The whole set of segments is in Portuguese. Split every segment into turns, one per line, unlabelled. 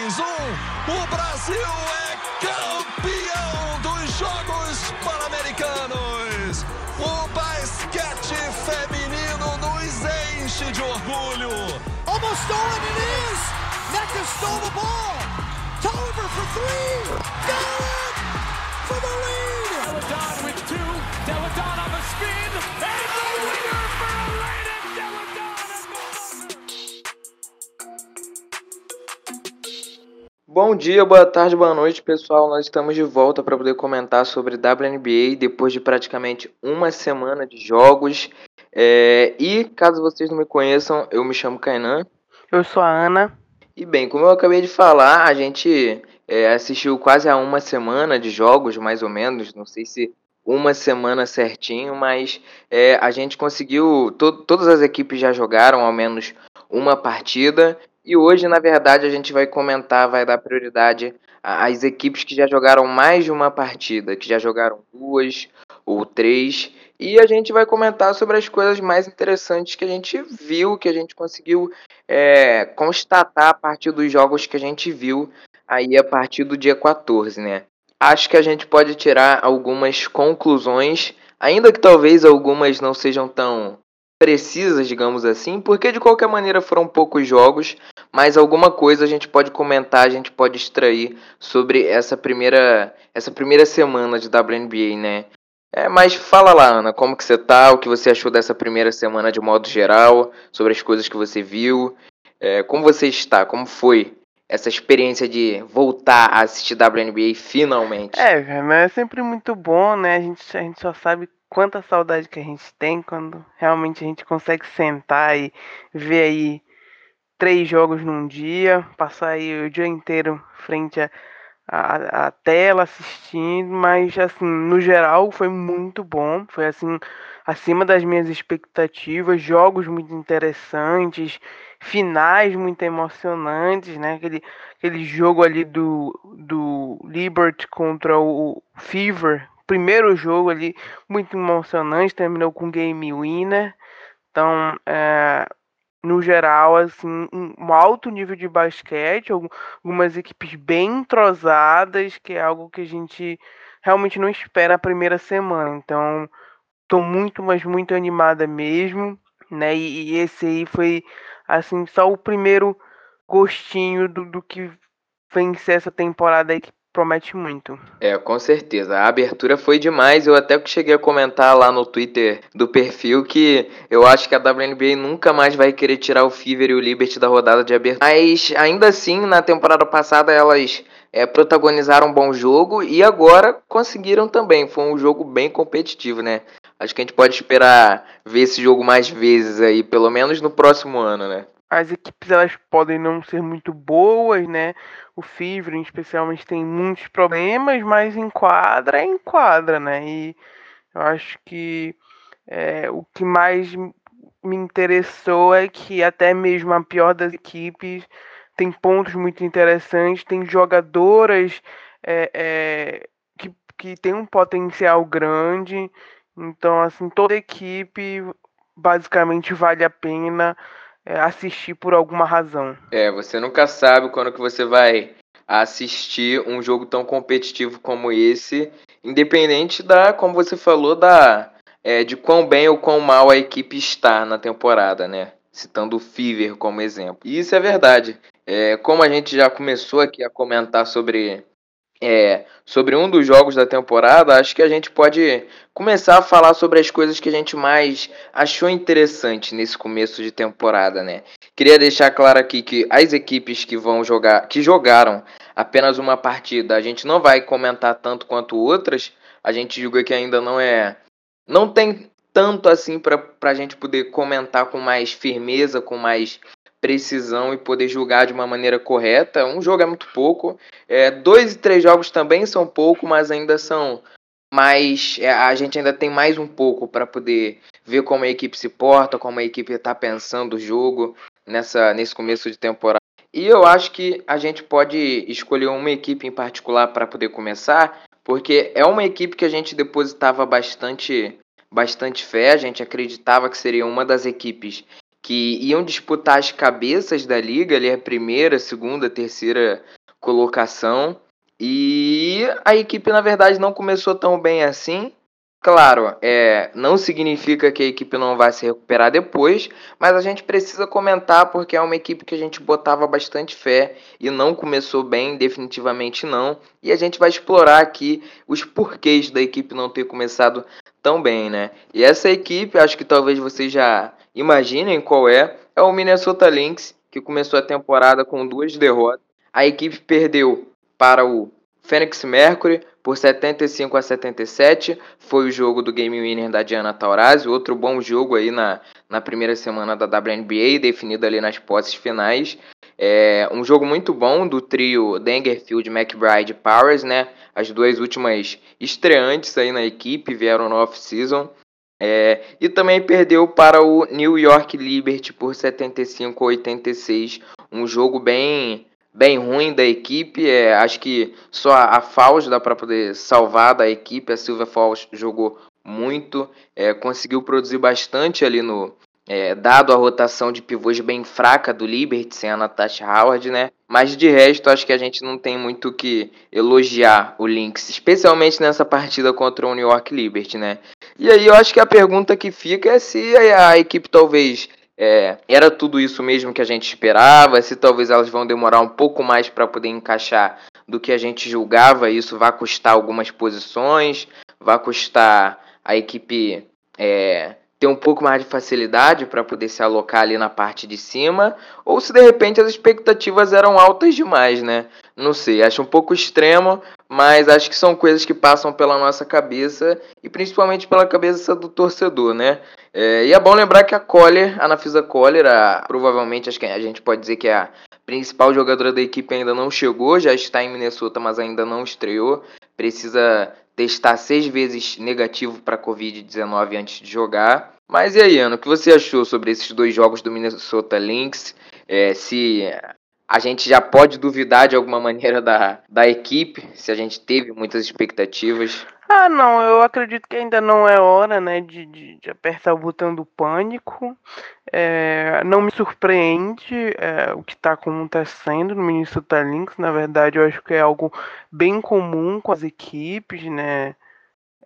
mais um. O Brasil é campeão dos Jogos Pan-Americanos. O basquete feminino nos enche de orgulho.
Almost stolen it is. Nectar stole the ball. Tolliver for three. Got it for the lead.
Bom dia, boa tarde, boa noite, pessoal. Nós estamos de volta para poder comentar sobre WNBA depois de praticamente uma semana de jogos. É, e caso vocês não me conheçam, eu me chamo Kainan.
Eu sou a Ana.
E bem, como eu acabei de falar, a gente é, assistiu quase a uma semana de jogos, mais ou menos. Não sei se uma semana certinho, mas é, a gente conseguiu. To todas as equipes já jogaram ao menos uma partida. E hoje, na verdade, a gente vai comentar, vai dar prioridade às equipes que já jogaram mais de uma partida, que já jogaram duas ou três. E a gente vai comentar sobre as coisas mais interessantes que a gente viu, que a gente conseguiu é, constatar a partir dos jogos que a gente viu aí a partir do dia 14, né? Acho que a gente pode tirar algumas conclusões, ainda que talvez algumas não sejam tão precisas, digamos assim, porque de qualquer maneira foram poucos jogos, mas alguma coisa a gente pode comentar, a gente pode extrair sobre essa primeira essa primeira semana de WNBA, né? É, mas fala lá, Ana, como que você tá? O que você achou dessa primeira semana de modo geral? Sobre as coisas que você viu? É, como você está? Como foi essa experiência de voltar a assistir WNBA finalmente?
É, mas é sempre muito bom, né? A gente, a gente só sabe quanta saudade que a gente tem quando realmente a gente consegue sentar e ver aí três jogos num dia, passar aí o dia inteiro frente a a, a tela assistindo, mas assim, no geral foi muito bom, foi assim acima das minhas expectativas, jogos muito interessantes, finais muito emocionantes, né? Aquele, aquele jogo ali do, do Liberty contra o Fever, primeiro jogo ali muito emocionante, terminou com game winner. Então, é, no geral, assim, um alto nível de basquete, algumas equipes bem entrosadas, que é algo que a gente realmente não espera a primeira semana. Então, tô muito, mas muito animada mesmo, né? E, e esse aí foi, assim, só o primeiro gostinho do, do que vem ser essa temporada aí que promete muito.
É, com certeza. A abertura foi demais. Eu até cheguei a comentar lá no Twitter do perfil que eu acho que a WNBA nunca mais vai querer tirar o Fever e o Liberty da rodada de abertura. Mas ainda assim, na temporada passada elas é, protagonizaram um bom jogo e agora conseguiram também. Foi um jogo bem competitivo, né? Acho que a gente pode esperar ver esse jogo mais vezes aí, pelo menos no próximo ano, né?
As equipes elas podem não ser muito boas, né? O Fever, especialmente, tem muitos problemas, mas enquadra é enquadra, né? E eu acho que é, o que mais me interessou é que até mesmo a pior das equipes tem pontos muito interessantes, tem jogadoras é, é, que, que tem um potencial grande. Então, assim, toda equipe basicamente vale a pena assistir por alguma razão.
É, você nunca sabe quando que você vai assistir um jogo tão competitivo como esse, independente da, como você falou, da é, de quão bem ou quão mal a equipe está na temporada, né? Citando o Fever como exemplo. E isso é verdade. É, como a gente já começou aqui a comentar sobre é, sobre um dos jogos da temporada, acho que a gente pode começar a falar sobre as coisas que a gente mais achou interessante nesse começo de temporada, né? Queria deixar claro aqui que as equipes que vão jogar, que jogaram apenas uma partida, a gente não vai comentar tanto quanto outras. A gente julga que ainda não é, não tem tanto assim para a gente poder comentar com mais firmeza, com mais precisão e poder julgar de uma maneira correta. Um jogo é muito pouco. É, dois e três jogos também são pouco, mas ainda são mais. É, a gente ainda tem mais um pouco para poder ver como a equipe se porta, como a equipe está pensando o jogo nessa, nesse começo de temporada. E eu acho que a gente pode escolher uma equipe em particular para poder começar, porque é uma equipe que a gente depositava bastante, bastante fé, a gente acreditava que seria uma das equipes que iam disputar as cabeças da liga, ali a primeira, segunda, terceira colocação. E a equipe, na verdade, não começou tão bem assim. Claro, é, não significa que a equipe não vai se recuperar depois, mas a gente precisa comentar porque é uma equipe que a gente botava bastante fé e não começou bem, definitivamente não. E a gente vai explorar aqui os porquês da equipe não ter começado tão bem, né? E essa equipe, acho que talvez vocês já imaginem qual é, é o Minnesota Lynx, que começou a temporada com duas derrotas. A equipe perdeu para o Phoenix Mercury por 75 a 77. Foi o jogo do Game Winner da Diana Taurasi, outro bom jogo aí na, na primeira semana da WNBA, definido ali nas posses finais. É um jogo muito bom do trio Dangerfield, McBride e Powers, né? As duas últimas estreantes aí na equipe vieram no off-season. É, e também perdeu para o New York Liberty por 75 a 86. Um jogo bem bem ruim da equipe. É, acho que só a Faust dá para poder salvar da equipe. A Silvia Faust jogou muito, é, conseguiu produzir bastante ali no. É, dado a rotação de pivôs bem fraca do Liberty, sem a Natasha Howard, né? Mas de resto, acho que a gente não tem muito que elogiar o Lynx, especialmente nessa partida contra o New York Liberty, né? E aí eu acho que a pergunta que fica é se a equipe talvez é, era tudo isso mesmo que a gente esperava, se talvez elas vão demorar um pouco mais para poder encaixar do que a gente julgava, isso vai custar algumas posições, vai custar a equipe é, ter um pouco mais de facilidade para poder se alocar ali na parte de cima, ou se de repente as expectativas eram altas demais, né? Não sei, acho um pouco extremo, mas acho que são coisas que passam pela nossa cabeça e principalmente pela cabeça do torcedor, né? É, e é bom lembrar que a Collier, a Anafisa Collier, a, provavelmente acho que a gente pode dizer que é a principal jogadora da equipe ainda não chegou, já está em Minnesota, mas ainda não estreou. Precisa testar seis vezes negativo para Covid-19 antes de jogar. Mas e aí, Ana, o que você achou sobre esses dois jogos do Minnesota Lynx? É, se a gente já pode duvidar de alguma maneira da, da equipe, se a gente teve muitas expectativas.
Ah, não, eu acredito que ainda não é hora, né, de, de, de apertar o botão do pânico. É, não me surpreende é, o que está acontecendo no Minnesota Lynx. Na verdade, eu acho que é algo bem comum com as equipes, né,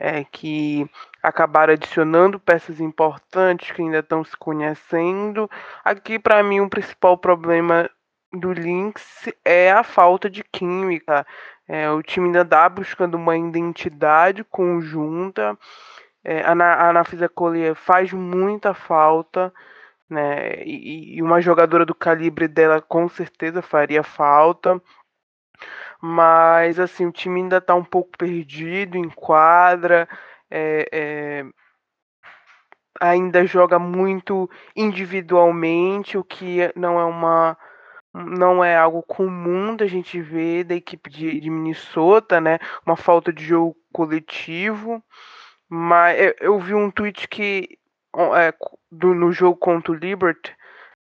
é, que acabaram adicionando peças importantes que ainda estão se conhecendo. Aqui, para mim, o principal problema do Lynx é a falta de química. É, o time ainda está buscando uma identidade conjunta. É, a, Anafisa Collier faz muita falta, né? E, e, uma jogadora do calibre dela com certeza faria falta. Mas assim, o time ainda está um pouco perdido em quadra. É, é, ainda joga muito individualmente, o que não é uma não é algo comum da gente ver da equipe de, de Minnesota, né? Uma falta de jogo coletivo. Mas eu, eu vi um tweet que é, do, no jogo contra o Liberty,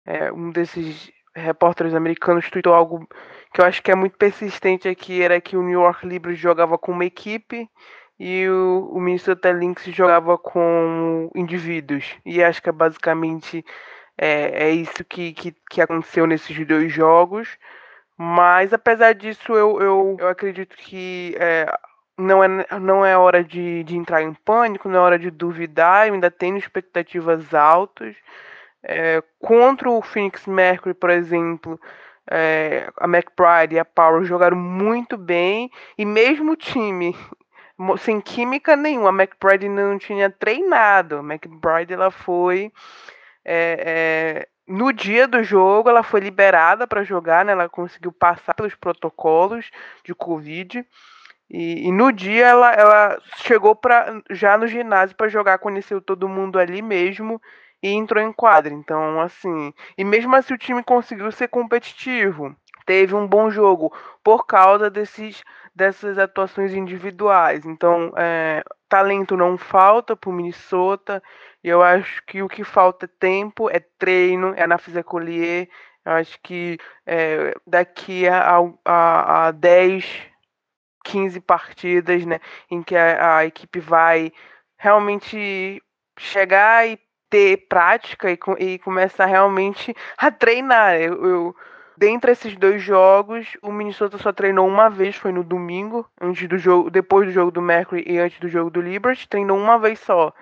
é, um desses repórteres americanos tweetou algo que eu acho que é muito persistente aqui, era que o New York Liberty jogava com uma equipe e o, o Minnesota Lynx jogava com indivíduos. E acho que é basicamente é, é isso que, que, que aconteceu nesses dois jogos. Mas apesar disso, eu, eu, eu acredito que é, não, é, não é hora de, de entrar em pânico, não é hora de duvidar, eu ainda tenho expectativas altas. É, contra o Phoenix Mercury, por exemplo, é, a McBride e a Power jogaram muito bem, e mesmo o time sem química nenhuma, a McBride não tinha treinado. A McBride ela foi é, é, no dia do jogo, ela foi liberada para jogar, né? Ela conseguiu passar pelos protocolos de Covid. E, e no dia ela, ela chegou pra, já no ginásio para jogar, conheceu todo mundo ali mesmo e entrou em quadra. Então, assim. E mesmo assim o time conseguiu ser competitivo. Teve um bom jogo por causa desses, dessas atuações individuais. Então, é, talento não falta para o Minnesota. E eu acho que o que falta é tempo, é treino, é na Collier. Eu acho que é, daqui a, a, a 10, 15 partidas, né, em que a, a equipe vai realmente chegar e ter prática e, e começar realmente a treinar. Eu, eu, dentre esses dois jogos, o Minnesota só treinou uma vez, foi no domingo, antes do jogo, depois do jogo do Mercury e antes do jogo do Liberty, treinou uma vez só.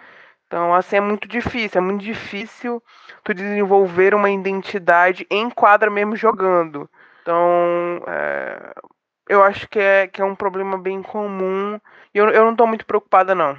Então, assim, é muito difícil, é muito difícil tu desenvolver uma identidade em quadra mesmo jogando. Então, é, eu acho que é, que é um problema bem comum e eu, eu não estou muito preocupada, não.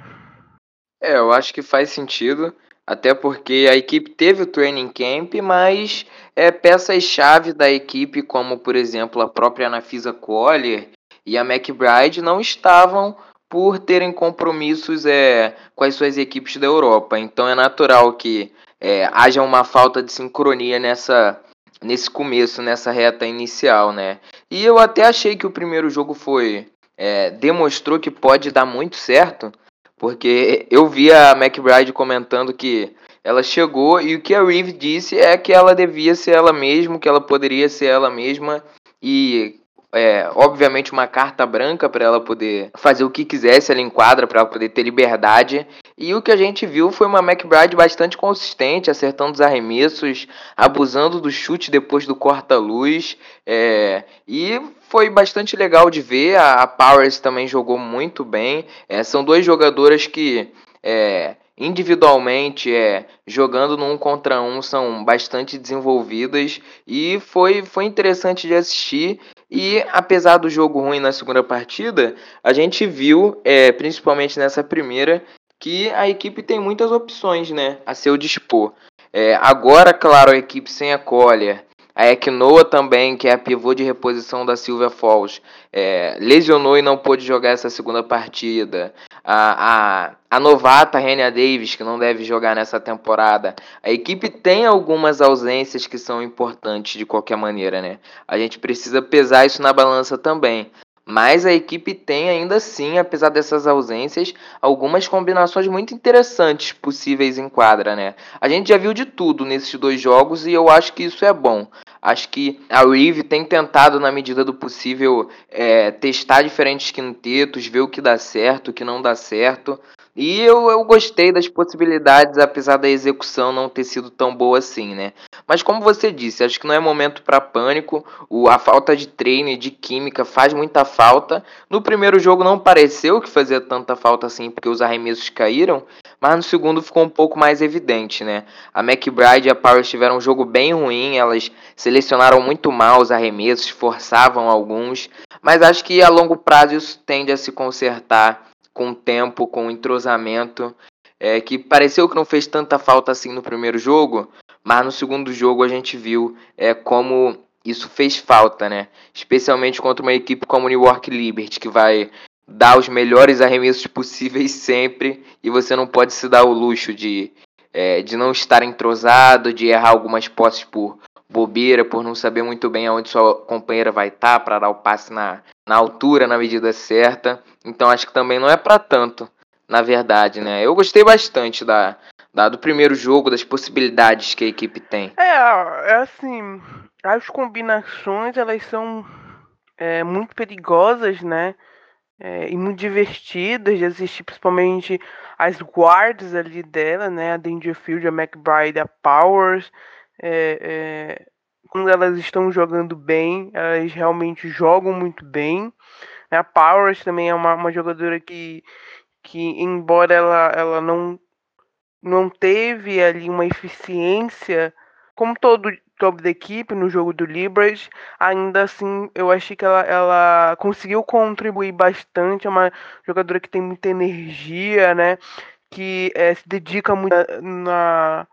É, eu acho que faz sentido. Até porque a equipe teve o training camp, mas é, peças-chave da equipe, como por exemplo a própria Anafisa Collier e a McBride, não estavam por terem compromissos é, com as suas equipes da Europa. Então é natural que é, haja uma falta de sincronia nessa, nesse começo, nessa reta inicial, né? E eu até achei que o primeiro jogo foi. É, demonstrou que pode dar muito certo, porque eu vi a McBride comentando que ela chegou e o que a Reeve disse é que ela devia ser ela mesma, que ela poderia ser ela mesma e é, obviamente uma carta branca para ela poder fazer o que quisesse ela enquadra para ela poder ter liberdade. E o que a gente viu foi uma McBride bastante consistente acertando os arremessos abusando do chute depois do corta-luz é, e foi bastante legal de ver. A, a Powers também jogou muito bem. É, são duas jogadoras que é, individualmente, é, jogando no um contra um, são bastante desenvolvidas. E foi, foi interessante de assistir. E apesar do jogo ruim na segunda partida, a gente viu, é, principalmente nessa primeira, que a equipe tem muitas opções né, a seu dispor. É, agora, claro, a equipe sem a Collier a Eknoa também, que é a pivô de reposição da Silvia Falls, é, lesionou e não pôde jogar essa segunda partida. A, a, a novata Renia Davis, que não deve jogar nessa temporada. A equipe tem algumas ausências que são importantes de qualquer maneira, né? A gente precisa pesar isso na balança também. Mas a equipe tem ainda assim, apesar dessas ausências, algumas combinações muito interessantes possíveis em quadra, né? A gente já viu de tudo nesses dois jogos e eu acho que isso é bom. Acho que a Reeve tem tentado, na medida do possível, é, testar diferentes quintetos, ver o que dá certo, o que não dá certo. E eu, eu gostei das possibilidades, apesar da execução não ter sido tão boa assim, né? Mas como você disse, acho que não é momento para pânico. O, a falta de treino e de química faz muita falta. No primeiro jogo não pareceu que fazia tanta falta assim, porque os arremessos caíram. Mas no segundo ficou um pouco mais evidente, né? A McBride e a Powers tiveram um jogo bem ruim. Elas selecionaram muito mal os arremessos, forçavam alguns. Mas acho que a longo prazo isso tende a se consertar com tempo, com entrosamento, é, que pareceu que não fez tanta falta assim no primeiro jogo, mas no segundo jogo a gente viu é, como isso fez falta, né? Especialmente contra uma equipe como o New York Liberty, que vai dar os melhores arremessos possíveis sempre, e você não pode se dar o luxo de, é, de não estar entrosado, de errar algumas posses por bobeira, por não saber muito bem aonde sua companheira vai estar tá, para dar o passe na, na altura, na medida certa. Então acho que também não é para tanto, na verdade, né? Eu gostei bastante da, da, do primeiro jogo, das possibilidades que a equipe tem.
É, é assim, as combinações elas são é, muito perigosas, né? É, e muito divertidas de assistir, principalmente as guardas ali dela, né? A Dangerfield, a McBride, a Powers. É, é, quando elas estão jogando bem, elas realmente jogam muito bem. A Powers também é uma, uma jogadora que, que embora ela, ela não, não teve ali uma eficiência, como todo top da equipe no jogo do Libras, ainda assim eu achei que ela, ela conseguiu contribuir bastante, é uma jogadora que tem muita energia, né? Que é, se dedica muito na, na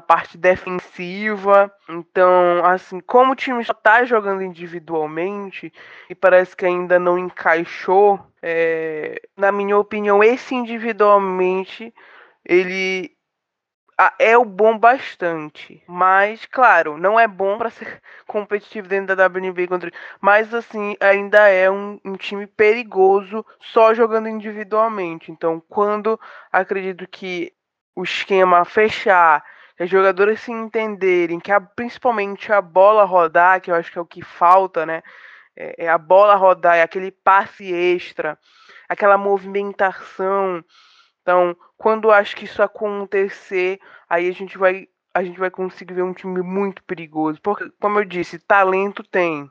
parte defensiva. Então, assim, como o time só tá jogando individualmente e parece que ainda não encaixou, é, na minha opinião, esse individualmente ele é o bom bastante, mas claro, não é bom para ser competitivo dentro da WNBA contra, mas assim ainda é um, um, time perigoso só jogando individualmente. Então, quando acredito que o esquema fechar as jogadoras se entenderem que a, principalmente a bola rodar, que eu acho que é o que falta, né? É, é a bola rodar, é aquele passe extra, aquela movimentação. Então, quando acho que isso acontecer, aí a gente vai a gente vai conseguir ver um time muito perigoso. Porque, como eu disse, talento tem.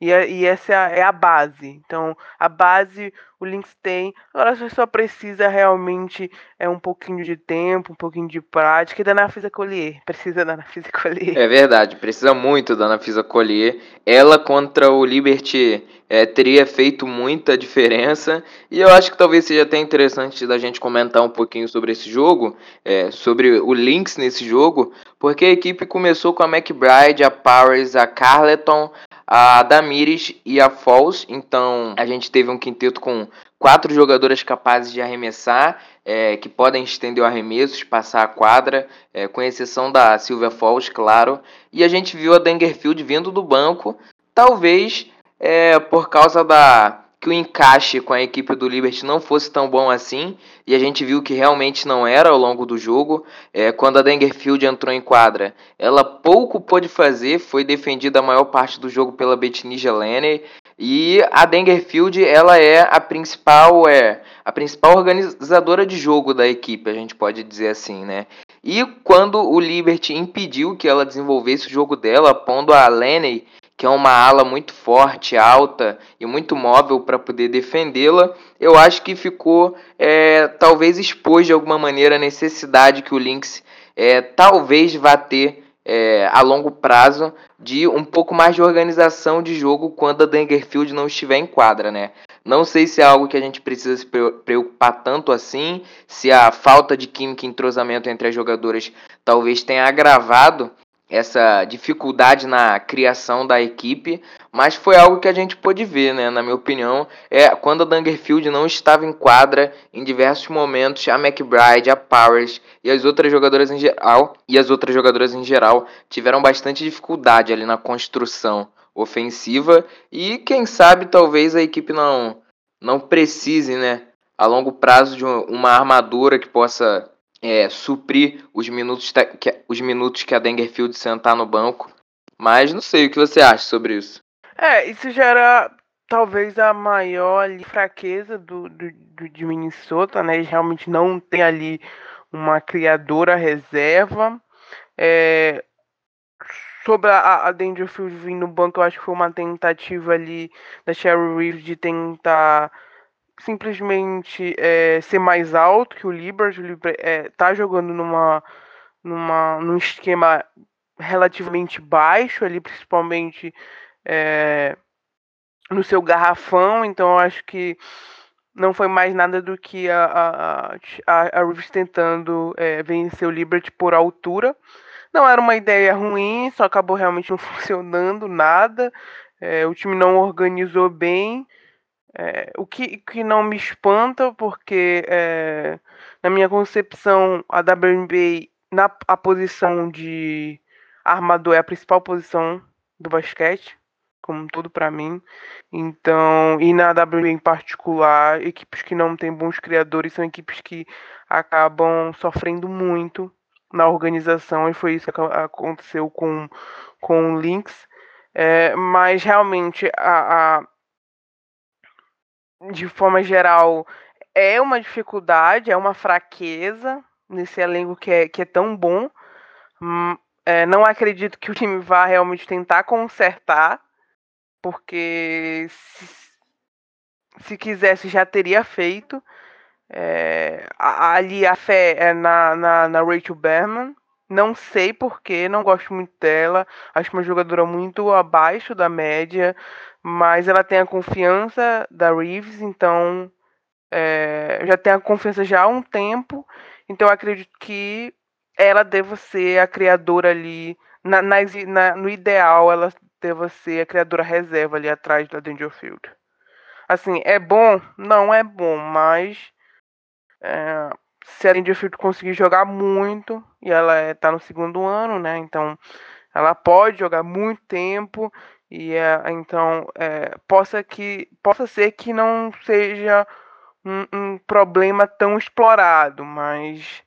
E, é, e essa é a, é a, base. Então, a base o Lynx tem. Agora você só precisa realmente é um pouquinho de tempo, um pouquinho de prática e da Nafisa Collier. Precisa da Nafisa Collier.
É verdade, precisa muito da Nafisa Collier. Ela contra o Liberty é, teria feito muita diferença. E eu acho que talvez seja até interessante da gente comentar um pouquinho sobre esse jogo, é, sobre o Lynx nesse jogo, porque a equipe começou com a McBride, a Powers, a Carleton, a Damires e a Falls. Então a gente teve um quinteto com quatro jogadoras capazes de arremessar, é, que podem estender o arremesso, passar a quadra, é, com exceção da Silvia Falls, claro. E a gente viu a Dangerfield vindo do banco, talvez é, por causa da que o encaixe com a equipe do Liberty não fosse tão bom assim, e a gente viu que realmente não era ao longo do jogo. É, quando a Dangerfield entrou em quadra, ela pouco pôde fazer, foi defendida a maior parte do jogo pela Betnija Lenner, e a Dangerfield ela é a principal é a principal organizadora de jogo da equipe, a gente pode dizer assim, né? E quando o Liberty impediu que ela desenvolvesse o jogo dela, pondo a Lenny que é uma ala muito forte, alta e muito móvel para poder defendê-la, eu acho que ficou é, talvez expôs de alguma maneira a necessidade que o Lynx é, talvez vá ter é, a longo prazo de um pouco mais de organização de jogo quando a Dangerfield não estiver em quadra, né? Não sei se é algo que a gente precisa se preocupar tanto assim, se a falta de química e entrosamento entre as jogadoras talvez tenha agravado essa dificuldade na criação da equipe, mas foi algo que a gente pôde ver, né, na minha opinião, é quando a Dangerfield não estava em quadra em diversos momentos, a McBride, a Powers e as outras jogadoras em geral e as outras jogadoras em geral tiveram bastante dificuldade ali na construção ofensiva e quem sabe talvez a equipe não não precise, né, a longo prazo de uma armadura que possa é, suprir os minutos, que, os minutos que a Dangerfield sentar no banco. Mas não sei o que você acha sobre isso.
É, isso já era talvez a maior fraqueza do, do, do, de Minnesota, né? Realmente não tem ali uma criadora reserva. É, sobre a, a Dangerfield vindo no banco, eu acho que foi uma tentativa ali da Sherry Reeves de tentar simplesmente é, ser mais alto que o Liberty. O Liberty é, tá jogando numa, numa, num esquema relativamente baixo ali, principalmente é, no seu garrafão. Então acho que não foi mais nada do que a, a, a, a Reeves tentando é, vencer o Liberty por altura. Não era uma ideia ruim, só acabou realmente não funcionando nada. É, o time não organizou bem. É, o que, que não me espanta, porque é, na minha concepção a WNBA na a posição de armador é a principal posição do basquete, como tudo para mim. Então, e na WNBA em particular, equipes que não têm bons criadores são equipes que acabam sofrendo muito na organização e foi isso que aconteceu com, com o Lynx. É, mas realmente a, a de forma geral, é uma dificuldade, é uma fraqueza nesse elenco que é, que é tão bom. Hum, é, não acredito que o time vá realmente tentar consertar, porque se, se quisesse já teria feito. É, ali a fé é na, na, na Rachel Berman. Não sei porquê, não gosto muito dela. Acho uma jogadora muito abaixo da média mas ela tem a confiança da Reeves, então é, já tem a confiança já há um tempo, então acredito que ela deva ser a criadora ali, na, na, no ideal ela deva ser a criadora reserva ali atrás da Dangerfield. Assim, é bom? Não é bom, mas é, se a Dangerfield conseguir jogar muito, e ela está no segundo ano, né, então ela pode jogar muito tempo e é, então é, possa que possa ser que não seja um, um, problema tão explorado, mas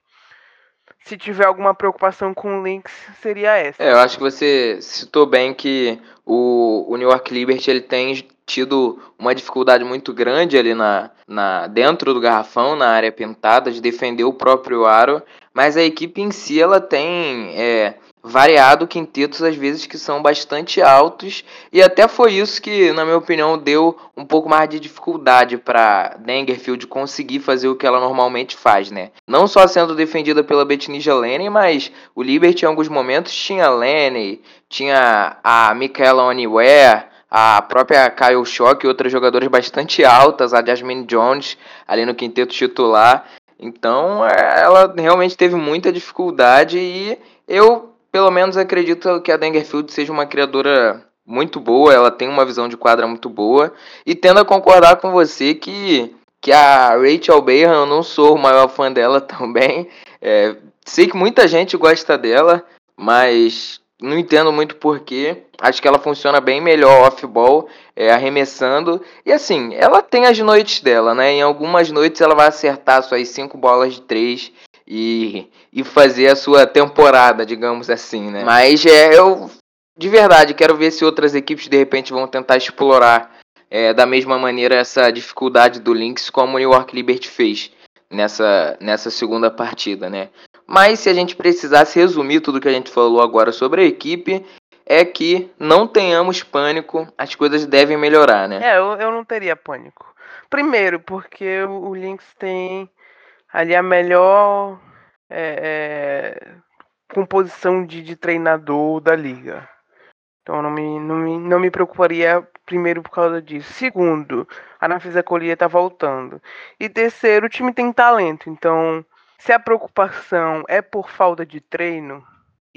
se tiver alguma preocupação com links seria essa.
É, eu acho que você citou bem que o, o New York Liberty ele tem tido uma dificuldade muito grande ali na, na dentro do garrafão, na área pintada, de defender o próprio aro, mas a equipe em si ela tem é, variado quintetos às vezes que são bastante altos e até foi isso que, na minha opinião, deu um pouco mais de dificuldade para Dangerfield conseguir fazer o que ela normalmente faz, né? Não só sendo defendida pela Betnija Lenny, mas o Liberty em alguns momentos tinha Lenny, tinha a Michaela Oniware, a própria Kyle Shock e outras jogadoras bastante altas, a Jasmine Jones ali no quinteto titular. Então, é, ela realmente teve muita dificuldade e eu pelo menos acredito que a Dangerfield seja uma criadora muito boa, ela tem uma visão de quadra muito boa. E tendo a concordar com você que, que a Rachel Bayham, eu não sou o maior fã dela também. É, sei que muita gente gosta dela, mas não entendo muito porquê. Acho que ela funciona bem melhor off-ball, é, arremessando. E assim, ela tem as noites dela, né? Em algumas noites ela vai acertar suas cinco bolas de três e, e fazer a sua temporada, digamos assim, né? Mas é, eu de verdade quero ver se outras equipes de repente vão tentar explorar é, da mesma maneira essa dificuldade do Lynx como o New York Liberty fez nessa, nessa segunda partida, né? Mas se a gente precisasse resumir tudo que a gente falou agora sobre a equipe, é que não tenhamos pânico, as coisas devem melhorar, né?
É, eu, eu não teria pânico. Primeiro, porque o Lynx tem ali a melhor é, é, composição de, de treinador da liga. Então não me, não, me, não me preocuparia primeiro por causa disso. Segundo, a Nafisa Collier tá voltando. E terceiro, o time tem talento. Então, se a preocupação é por falta de treino,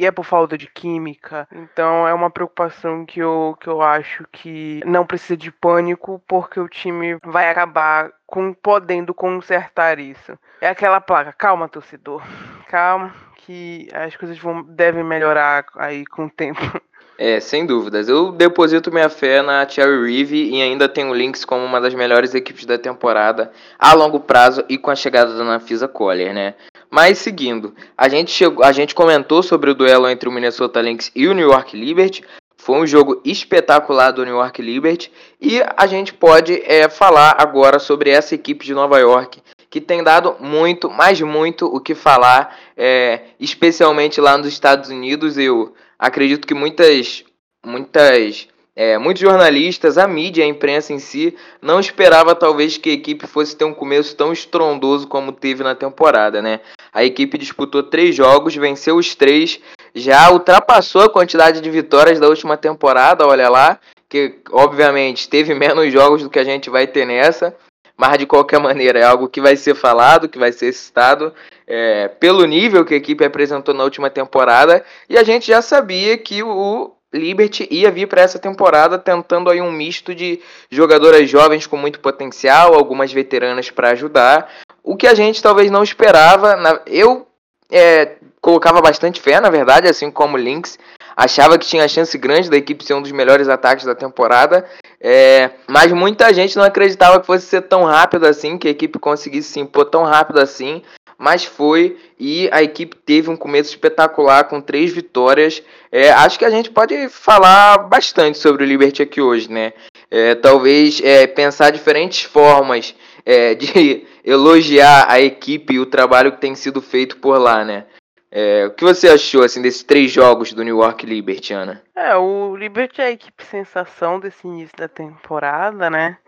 e é por falta de química. Então é uma preocupação que eu, que eu acho que não precisa de pânico, porque o time vai acabar com, podendo consertar isso. É aquela placa, calma, torcedor. Calma, que as coisas vão, devem melhorar aí com o tempo.
É, sem dúvidas. Eu deposito minha fé na Cherry Reeve e ainda tenho Lynx como uma das melhores equipes da temporada a longo prazo e com a chegada da Nafisa Collier, né? Mas seguindo, a gente, chegou, a gente comentou sobre o duelo entre o Minnesota Lynx e o New York Liberty. Foi um jogo espetacular do New York Liberty. E a gente pode é, falar agora sobre essa equipe de Nova York, que tem dado muito, mas muito o que falar, é, especialmente lá nos Estados Unidos. Eu acredito que muitas, muitas é, muitos jornalistas, a mídia, a imprensa em si, não esperava talvez que a equipe fosse ter um começo tão estrondoso como teve na temporada, né? A equipe disputou três jogos, venceu os três, já ultrapassou a quantidade de vitórias da última temporada, olha lá, que obviamente teve menos jogos do que a gente vai ter nessa, mas de qualquer maneira é algo que vai ser falado, que vai ser citado é, pelo nível que a equipe apresentou na última temporada, e a gente já sabia que o Liberty ia vir para essa temporada tentando aí um misto de jogadoras jovens com muito potencial, algumas veteranas para ajudar. O que a gente talvez não esperava, eu é, colocava bastante fé, na verdade, assim como o Lynx. Achava que tinha chance grande da equipe ser um dos melhores ataques da temporada, é, mas muita gente não acreditava que fosse ser tão rápido assim, que a equipe conseguisse se impor tão rápido assim mas foi e a equipe teve um começo espetacular com três vitórias. É, acho que a gente pode falar bastante sobre o Liberty aqui hoje, né? É, talvez é, pensar diferentes formas é, de elogiar a equipe e o trabalho que tem sido feito por lá, né? É, o que você achou assim desses três jogos do New York Liberty, Ana?
É, o Liberty é a equipe sensação desse início da temporada, né?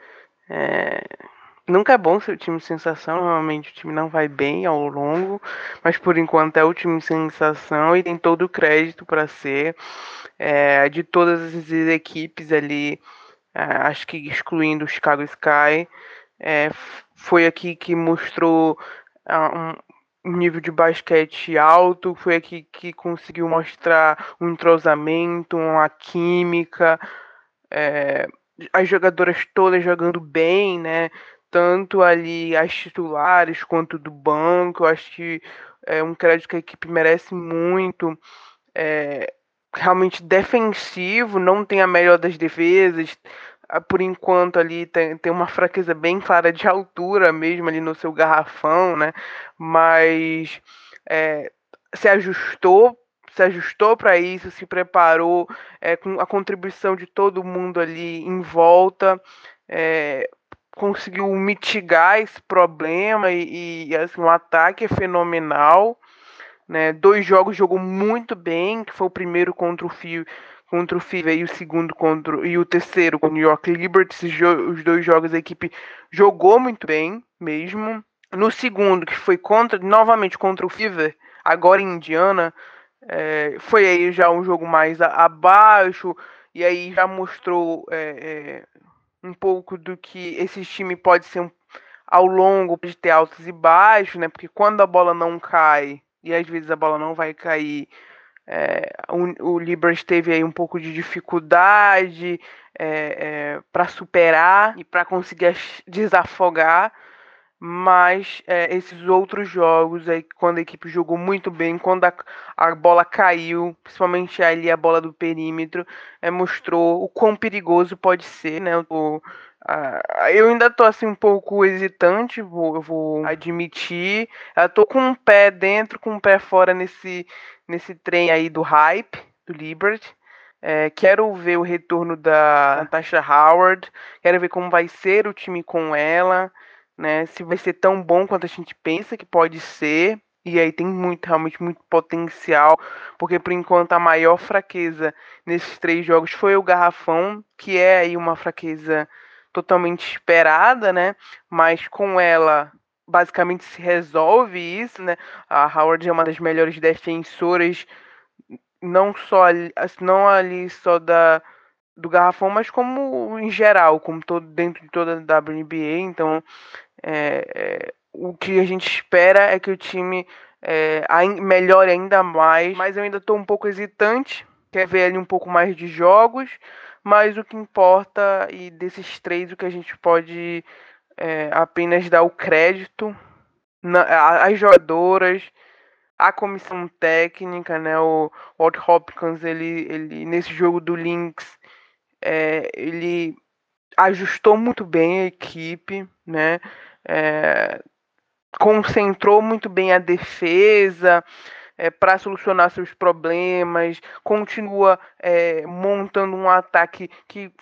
É, Nunca é bom ser o time sensação, normalmente o time não vai bem ao longo, mas por enquanto é o time sensação e tem todo o crédito para ser. É, de todas as equipes ali, é, acho que excluindo o Chicago Sky, é, foi aqui que mostrou uh, um nível de basquete alto, foi aqui que conseguiu mostrar um entrosamento, uma química, é, as jogadoras todas jogando bem, né? Tanto ali as titulares quanto do banco. Eu acho que é um crédito que a equipe merece muito. É, realmente defensivo, não tem a melhor das defesas. Ah, por enquanto ali tem, tem uma fraqueza bem clara de altura mesmo ali no seu garrafão, né? Mas é, se ajustou, se ajustou para isso, se preparou é, com a contribuição de todo mundo ali em volta, é, conseguiu mitigar esse problema e, e assim, o ataque é fenomenal. Né? Dois jogos jogou muito bem, que foi o primeiro contra o Fio contra o Fever e o segundo contra e o terceiro com o New York Liberty. Os dois jogos a equipe jogou muito bem mesmo. No segundo, que foi contra novamente contra o Fever, agora em Indiana, é, foi aí já um jogo mais abaixo e aí já mostrou é, é, um pouco do que esse time pode ser um, ao longo de ter altos e baixos, né? Porque quando a bola não cai e às vezes a bola não vai cair, é, o, o Libras teve aí um pouco de dificuldade é, é, para superar e para conseguir desafogar, mas é, esses outros jogos aí quando a equipe jogou muito bem, quando a, a bola caiu, principalmente ali a bola do perímetro, é, mostrou o quão perigoso pode ser, né? O, Uh, eu ainda tô assim um pouco hesitante, vou, vou admitir. Eu tô com um pé dentro, com um pé fora nesse, nesse trem aí do hype do Liberty. É, quero ver o retorno da Natasha Howard. Quero ver como vai ser o time com ela, né? Se vai ser tão bom quanto a gente pensa que pode ser. E aí tem muito, realmente muito potencial, porque por enquanto a maior fraqueza nesses três jogos foi o garrafão, que é aí uma fraqueza totalmente esperada, né? Mas com ela basicamente se resolve isso, né? A Howard é uma das melhores defensoras, não só ali, não ali só da do garrafão, mas como em geral, como todo dentro de toda a WNBA. Então, é, é, o que a gente espera é que o time é, melhore ainda mais. Mas eu ainda estou um pouco hesitante. Quer ver ali um pouco mais de jogos mas o que importa e desses três o que a gente pode é, apenas dar o crédito às jogadoras, à comissão técnica, né? O Walt Hopkins ele, ele nesse jogo do Lynx é, ele ajustou muito bem a equipe, né? É, concentrou muito bem a defesa, é, para solucionar seus problemas, continua é, montando um ataque que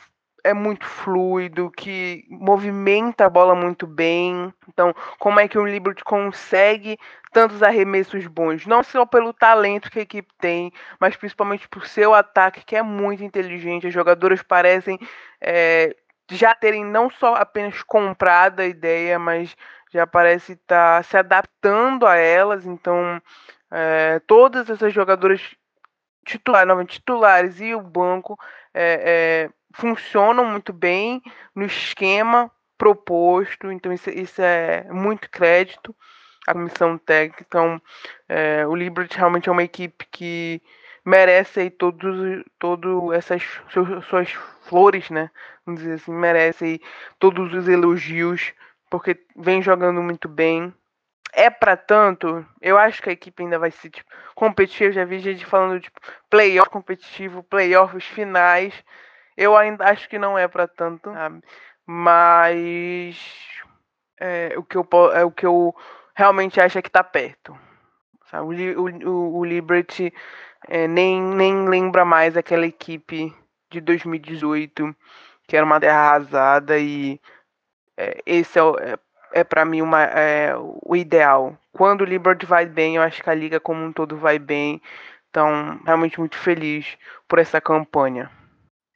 é muito fluido, que movimenta a bola muito bem. Então, como é que o Liberty consegue tantos arremessos bons? Não só pelo talento que a equipe tem, mas principalmente por seu ataque, que é muito inteligente. As jogadoras parecem é, já terem não só apenas comprado a ideia, mas já parece estar tá se adaptando a elas. Então, é, todas essas jogadoras titulares, e o banco é, é, funcionam muito bem no esquema proposto, então isso, isso é muito crédito à comissão técnica. Então, é, o Liberty realmente é uma equipe que merece aí todos, todas essas suas, suas flores, né? Vamos dizer assim, merece aí todos os elogios, porque vem jogando muito bem, é para tanto, eu acho que a equipe ainda vai ser tipo, competitiva. Eu já vi gente falando de tipo, playoff competitivo, playoffs finais. Eu ainda acho que não é para tanto, sabe? Mas é, o, que eu, é, o que eu realmente acho é que tá perto. Sabe? O, o, o Liberty é, nem, nem lembra mais aquela equipe de 2018, que era uma terra arrasada e é, esse é, é é para mim uma, é, o ideal. Quando o Liberty vai bem, eu acho que a liga como um todo vai bem. Então, realmente muito feliz por essa campanha.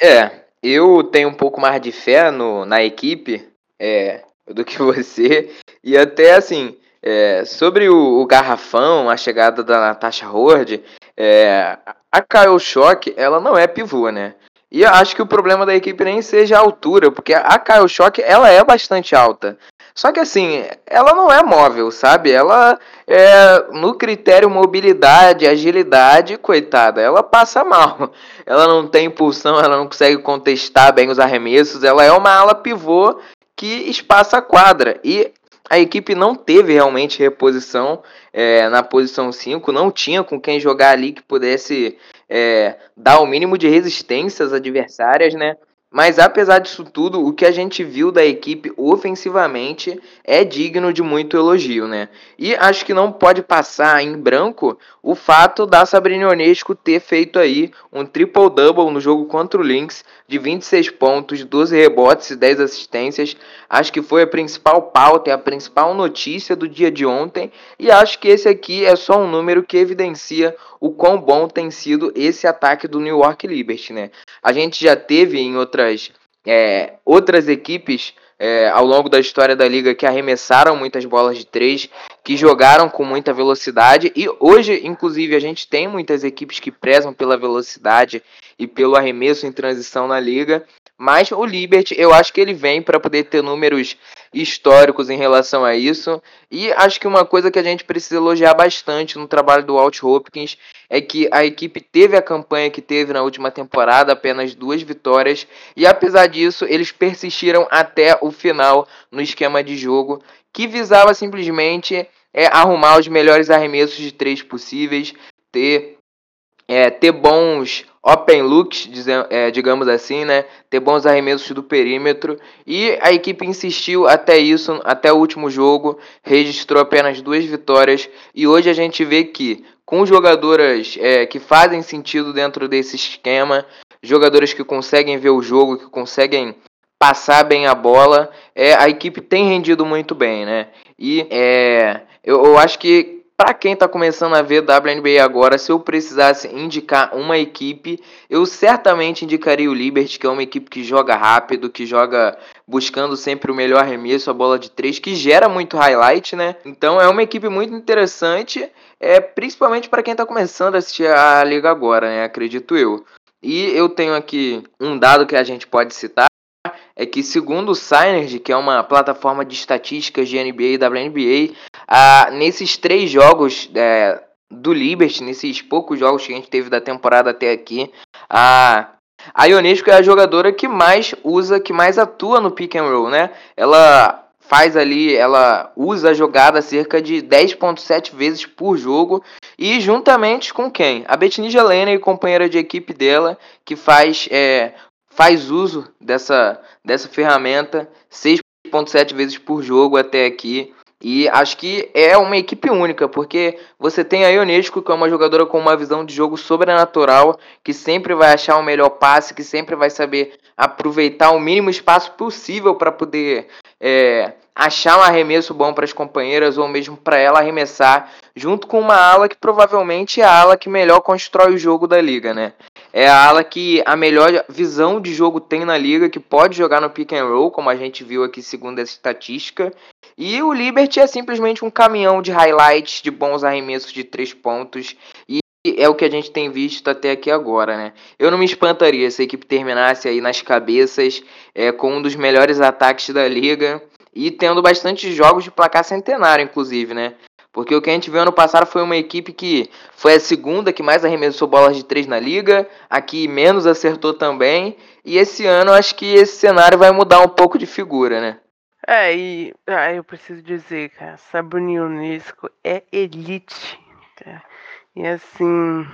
É, eu tenho um pouco mais de fé no, na equipe é, do que você. E até assim, é, sobre o, o, garrafão, a chegada da Natasha Horde, é, a Kyle Shock, ela não é pivô, né? E eu acho que o problema da equipe nem seja a altura, porque a Kyle Shock, ela é bastante alta. Só que assim, ela não é móvel, sabe? Ela é no critério mobilidade, agilidade, coitada, ela passa mal. Ela não tem impulsão, ela não consegue contestar bem os arremessos, ela é uma ala pivô que espaça a quadra. E a equipe não teve realmente reposição é, na posição 5, não tinha com quem jogar ali que pudesse é, dar o mínimo de resistência às adversárias, né? Mas apesar disso tudo, o que a gente viu da equipe ofensivamente é digno de muito elogio, né? E acho que não pode passar em branco o fato da Sabrina Ionesco ter feito aí um triple-double no jogo contra o Lynx, de 26 pontos, 12 rebotes e 10 assistências. Acho que foi a principal pauta, a principal notícia do dia de ontem, e acho que esse aqui é só um número que evidencia o quão bom tem sido esse ataque do New York Liberty, né? A gente já teve em outras, é, outras equipes é, ao longo da história da liga que arremessaram muitas bolas de três, que jogaram com muita velocidade e hoje, inclusive, a gente tem muitas equipes que prezam pela velocidade e pelo arremesso em transição na liga. Mas o Liberty, eu acho que ele vem para poder ter números históricos em relação a isso. E acho que uma coisa que a gente precisa elogiar bastante no trabalho do Walt Hopkins é que a equipe teve a campanha que teve na última temporada, apenas duas vitórias, e apesar disso, eles persistiram até o final no esquema de jogo, que visava simplesmente é, arrumar os melhores arremessos de três possíveis, ter, é, ter bons open looks, é, digamos assim, né? Ter bons arremessos do perímetro. E a equipe insistiu até isso, até o último jogo, registrou apenas duas vitórias. E hoje a gente vê que, com jogadoras é, que fazem sentido dentro desse esquema, jogadores que conseguem ver o jogo, que conseguem passar bem a bola, é, a equipe tem rendido muito bem, né? E é, eu, eu acho que para quem está começando a ver WNBA agora, se eu precisasse indicar uma equipe, eu certamente indicaria o Liberty, que é uma equipe que joga rápido, que joga buscando sempre o melhor arremesso, a bola de três, que gera muito highlight, né? Então é uma equipe muito interessante, é principalmente para quem está começando a assistir a liga agora, né? Acredito eu. E eu tenho aqui um dado que a gente pode citar, é que, segundo o Synergy, que é uma plataforma de estatísticas de NBA e WNBA, ah, nesses três jogos é, do Liberty, nesses poucos jogos que a gente teve da temporada até aqui, a, a Ionesco é a jogadora que mais usa, que mais atua no pick and roll, né? Ela faz ali, ela usa a jogada cerca de 10.7 vezes por jogo e juntamente com quem? A Betnija Lene, companheira de equipe dela, que faz é, faz uso dessa, dessa ferramenta 6.7 vezes por jogo até aqui. E acho que é uma equipe única, porque você tem a Ionesco, que é uma jogadora com uma visão de jogo sobrenatural, que sempre vai achar o melhor passe, que sempre vai saber aproveitar o mínimo espaço possível para poder é, achar um arremesso bom para as companheiras ou mesmo para ela arremessar, junto com uma ala que provavelmente é a ala que melhor constrói o jogo da liga, né? É a ala que a melhor visão de jogo tem na liga, que pode jogar no pick and roll, como a gente viu aqui segundo essa estatística. E o Liberty é simplesmente um caminhão de highlights, de bons arremessos de três pontos. E é o que a gente tem visto até aqui agora, né? Eu não me espantaria se a equipe terminasse aí nas cabeças é, com um dos melhores ataques da liga e tendo bastante jogos de placar centenário, inclusive, né? Porque o que a gente viu ano passado foi uma equipe que foi a segunda que mais arremessou bolas de três na liga, a que menos acertou também. E esse ano acho que esse cenário vai mudar um pouco de figura, né?
É, e ah, eu preciso dizer, cara, Sabrina Unesco é elite. Cara. E assim,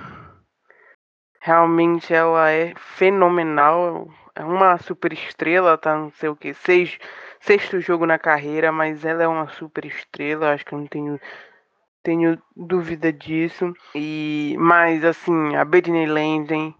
realmente ela é fenomenal. É uma super estrela, tá? Não sei o que, seis, sexto jogo na carreira, mas ela é uma super estrela. Acho que eu não tenho tenho dúvida disso. E mas assim, a Britney Landon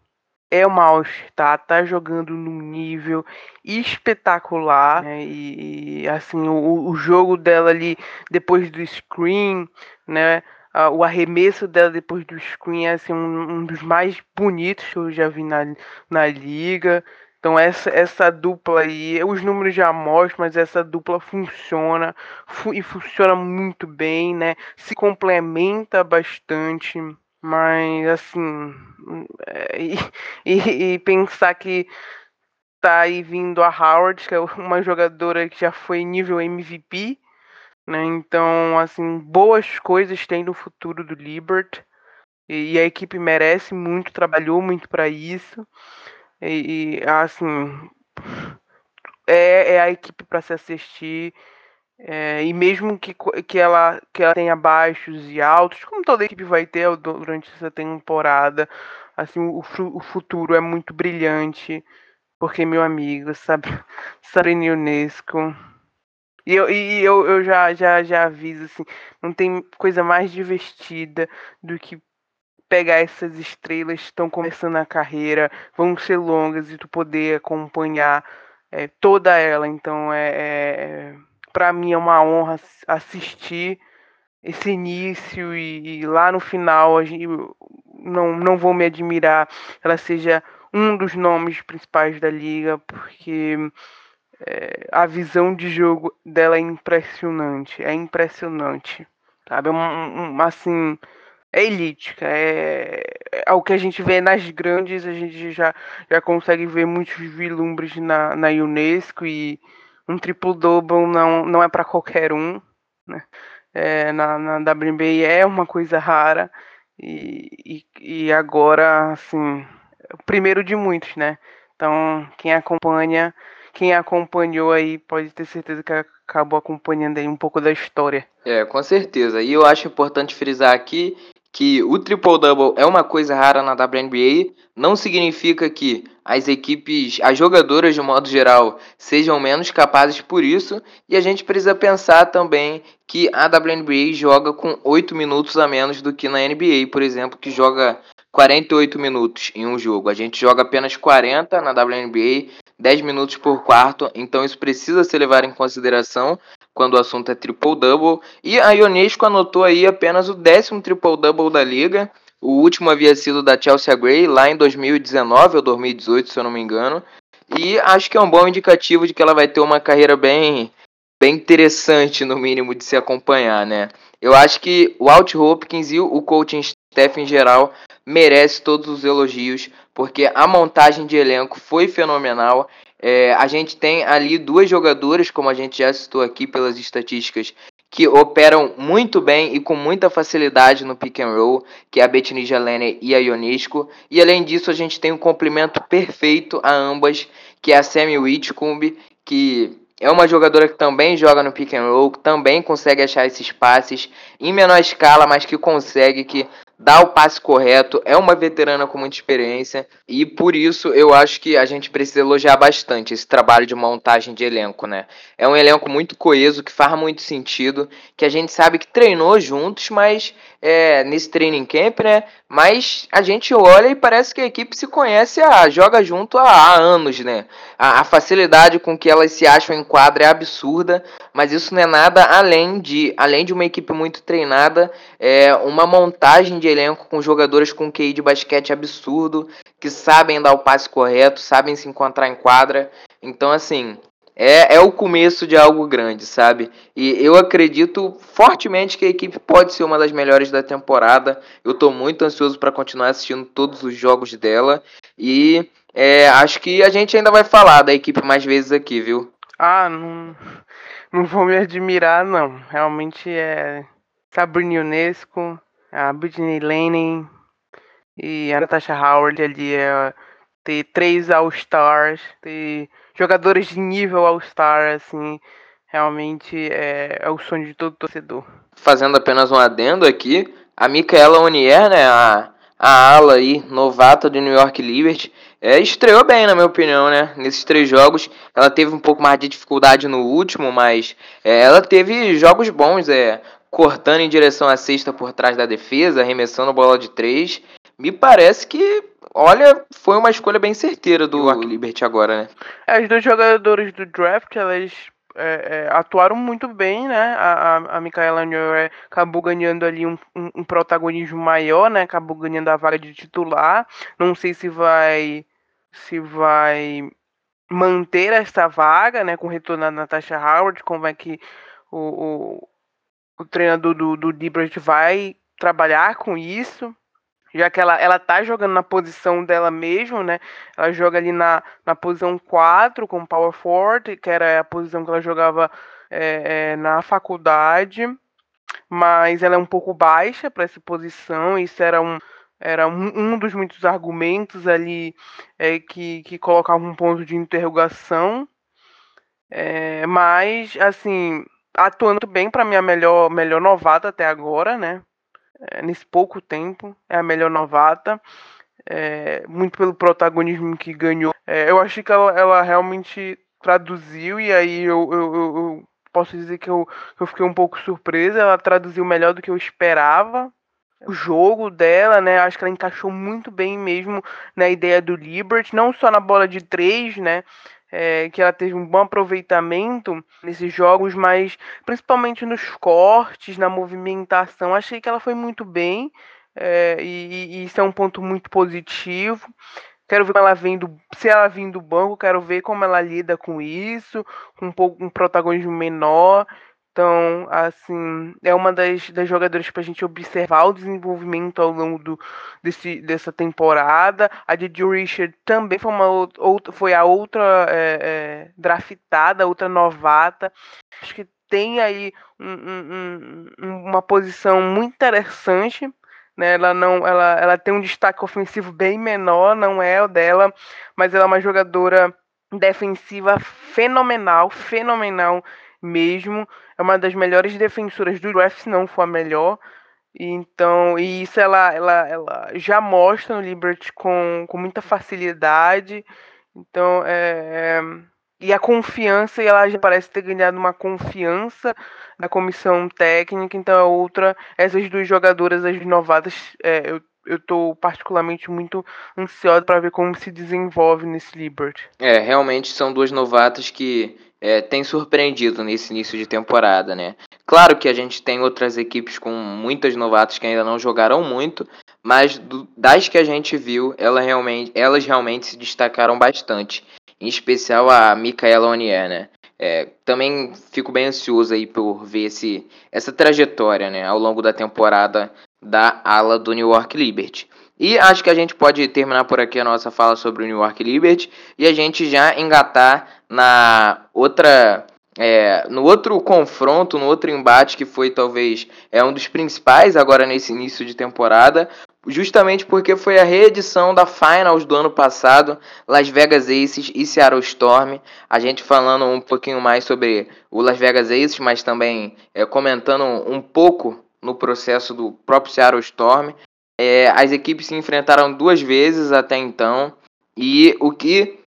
é uma All-Star, tá jogando num nível espetacular, né? e, e, assim, o, o jogo dela ali depois do screen, né? O arremesso dela depois do screen é assim, um, um, dos mais bonitos que eu já vi na, na liga. Então essa, essa dupla aí, os números já mostram, mas essa dupla funciona fu e funciona muito bem, né? Se complementa bastante, mas assim, é, e, e, e pensar que tá aí vindo a Howard, que é uma jogadora que já foi nível MVP, né? Então, assim, boas coisas tem no futuro do Libert. E, e a equipe merece muito, trabalhou muito para isso. E, e assim, é, é, a equipe para se assistir. É, e mesmo que, que, ela, que ela tenha baixos e altos, como toda equipe vai ter durante essa temporada, assim, o, o futuro é muito brilhante. Porque, meu amigo, sabe, Sabrina Unesco. E eu, e eu, eu já, já, já aviso assim, não tem coisa mais divertida do que pegar essas estrelas que estão começando a carreira, vão ser longas e tu poder acompanhar é, toda ela. Então é, é, é para mim é uma honra assistir esse início e, e, lá no final a gente, não, não vou me admirar ela seja um dos nomes principais da liga, porque é, a visão de jogo dela é impressionante, é impressionante, sabe? Um, um, assim, é elítica, é, é o que a gente vê nas grandes, a gente já, já consegue ver muitos vislumbres na, na Unesco e um triple-double não, não é para qualquer um, né? É, na, na WNBA é uma coisa rara e, e, e agora, assim, o primeiro de muitos, né? Então, quem acompanha, quem acompanhou aí pode ter certeza que acabou acompanhando aí um pouco da história.
É, com certeza. E eu acho importante frisar aqui que o triple-double é uma coisa rara na WNBA, não significa que as equipes, as jogadoras de modo geral, sejam menos capazes por isso, e a gente precisa pensar também que a WNBA joga com 8 minutos a menos do que na NBA, por exemplo, que joga 48 minutos em um jogo. A gente joga apenas 40 na WNBA, 10 minutos por quarto, então isso precisa ser levado em consideração quando o assunto é triple-double. E a Ionesco anotou aí apenas o décimo triple-double da liga. O último havia sido da Chelsea Gray lá em 2019 ou 2018, se eu não me engano. E acho que é um bom indicativo de que ela vai ter uma carreira bem, bem interessante, no mínimo, de se acompanhar, né? Eu acho que o Alt Hopkins e o coaching staff em geral merece todos os elogios, porque a montagem de elenco foi fenomenal. É, a gente tem ali duas jogadoras, como a gente já citou aqui pelas estatísticas, que operam muito bem e com muita facilidade no pick and roll, que é a Betnija Lene e a Ionisco. E além disso, a gente tem um complemento perfeito a ambas, que é a Sammy Whitcomb, que é uma jogadora que também joga no pick and roll, que também consegue achar esses passes em menor escala, mas que consegue, que dá o passe correto, é uma veterana com muita experiência e por isso eu acho que a gente precisa elogiar bastante esse trabalho de montagem de elenco, né? É um elenco muito coeso, que faz muito sentido, que a gente sabe que treinou juntos, mas é, nesse training camp, né? Mas a gente olha e parece que a equipe se conhece, a, joga junto há, há anos, né? A, a, facilidade com que elas se acham em quadra é absurda, mas isso não é nada além de, além de uma equipe muito treinada, é uma montagem de elenco com jogadores com QI de basquete absurdo, que sabem dar o passe correto, sabem se encontrar em quadra. Então, assim, é, é o começo de algo grande, sabe? E eu acredito fortemente que a equipe pode ser uma das melhores da temporada. Eu estou muito ansioso para continuar assistindo todos os jogos dela. E é, acho que a gente ainda vai falar da equipe mais vezes aqui, viu?
Ah, não, não vou me admirar, não. Realmente é Sabrina Unesco, a Britney Lane e a Natasha Howard ali é ter três All-Stars, ter jogadores de nível All-Star, assim, realmente é, é, o sonho de todo torcedor.
Fazendo apenas um adendo aqui, a Micaela Onier, né, a, a ala aí, novata do New York Liberty, é, estreou bem, na minha opinião, né? Nesses três jogos, ela teve um pouco mais de dificuldade no último, mas é, ela teve jogos bons, é, cortando em direção à cesta por trás da defesa, arremessando bola de três. Me parece que, olha, foi uma escolha bem certeira do York Liberty agora, né?
É, os dois jogadores do draft, elas é, é, atuaram muito bem, né? A, a, a Micaela Nure acabou ganhando ali um, um, um, protagonismo maior, né? Acabou ganhando a vaga de titular. Não sei se vai se vai manter essa vaga, né? Com o retorno da Natasha Howard, como é que o, o treinador do, do Dibrat vai trabalhar com isso, já que ela, ela tá jogando na posição dela mesmo, né? Ela joga ali na, na posição 4 com power forward, que era a posição que ela jogava é, é, na faculdade, mas ela é um pouco baixa para essa posição, isso era um era um, um dos muitos argumentos ali é, que, que colocava um ponto de interrogação. É, mas, assim, atuando bem para mim a melhor, melhor novata até agora, né? É, nesse pouco tempo, é a melhor novata. é, muito pelo protagonismo que ganhou. É, eu acho que ela, ela, realmente traduziu, e aí eu, eu, eu posso dizer que eu, eu fiquei um pouco surpresa. Ela traduziu melhor do que eu esperava o jogo dela, né? Acho que ela encaixou muito bem mesmo na ideia do Liberty, não só na bola de três, né? É, que ela teve um bom aproveitamento nesses jogos, mas principalmente nos cortes, na movimentação. Achei que ela foi muito bem é, e, e, isso é um ponto muito positivo. Quero ver ela vindo, se ela vir do banco, quero ver como ela lida com isso, com um pouco um protagonismo menor. Então, assim, é uma das, das jogadoras para a gente observar o desenvolvimento ao longo do, desse, dessa temporada. A Didi Richard também foi, uma, outra, foi a outra é, é, draftada, outra novata. Acho que tem aí um, um, um, uma posição muito interessante. Né? Ela, não, ela, ela tem um destaque ofensivo bem menor, não é o dela, mas ela é uma jogadora defensiva fenomenal, fenomenal mesmo. É uma das melhores defensoras do draft, se não for a melhor. Então, e isso ela, ela, ela já mostra no Liberty com, com muita facilidade. Então, é, e a confiança, e ela já parece ter ganhado uma confiança da comissão técnica. Então, é outra, essas duas jogadoras, as novatas, é, eu eu tô particularmente muito ansioso para ver como se desenvolve nesse Liberty.
É, realmente são duas novatas que é, tem surpreendido nesse início de temporada, né? Claro que a gente tem outras equipes com muitas novatas que ainda não jogaram muito, mas do, das que a gente viu, ela realmente, elas realmente se destacaram bastante. Em especial a Micaela Onier, né? É, também fico bem ansioso aí por ver esse, essa trajetória né, ao longo da temporada da ala do New York Liberty. E acho que a gente pode terminar por aqui a nossa fala sobre o New York Liberty e a gente já engatar na outra é, no outro confronto, no outro embate que foi talvez é um dos principais agora nesse início de temporada, justamente porque foi a reedição da Finals do ano passado, Las Vegas Aces e Seattle Storm. A gente falando um pouquinho mais sobre o Las Vegas Aces, mas também é, comentando um pouco no processo do próprio Seattle Storm. É, as equipes se enfrentaram duas vezes até então. E o que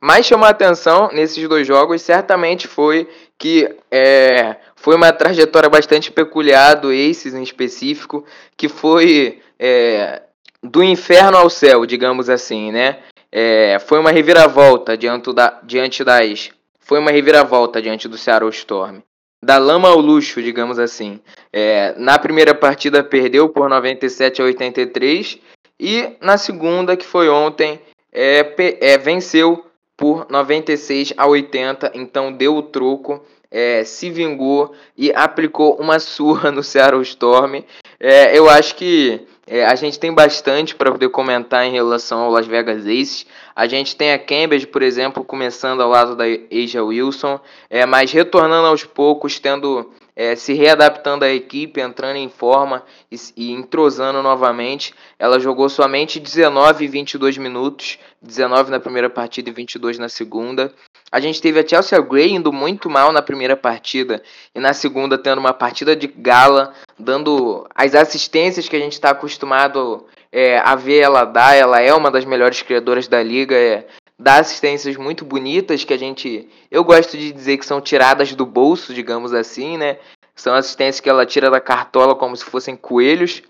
mais chamou a atenção nesses dois jogos certamente foi que é, foi uma trajetória bastante peculiar do Aces em específico, que foi é, do inferno ao céu, digamos assim, né? É, foi uma reviravolta diante, da, diante das. Foi uma reviravolta diante do Seattle Storm da lama ao luxo, digamos assim. É, na primeira partida perdeu por 97 a 83 e na segunda, que foi ontem, é, é, venceu por 96 a 80, então deu o troco, é, se vingou e aplicou uma surra no Seattle Storm. É, eu acho que é, a gente tem bastante para poder comentar em relação ao Las Vegas Aces. A gente tem a Cambridge, por exemplo, começando ao lado da Asia Wilson, é, mas retornando aos poucos, tendo é, se readaptando à equipe, entrando em forma e, e, entrosando novamente. Ela jogou somente 19 e 22 minutos, 19 na primeira partida e 22 na segunda. A gente teve a Chelsea Gray indo muito mal na primeira partida e na segunda tendo uma partida de gala, dando as assistências que a gente está acostumado é, a ver ela dar. Ela é uma das melhores criadoras da liga, é, dá assistências muito bonitas que a gente, eu gosto de dizer que são tiradas do bolso, digamos assim, né? São assistências que ela tira da cartola como se fossem coelhos.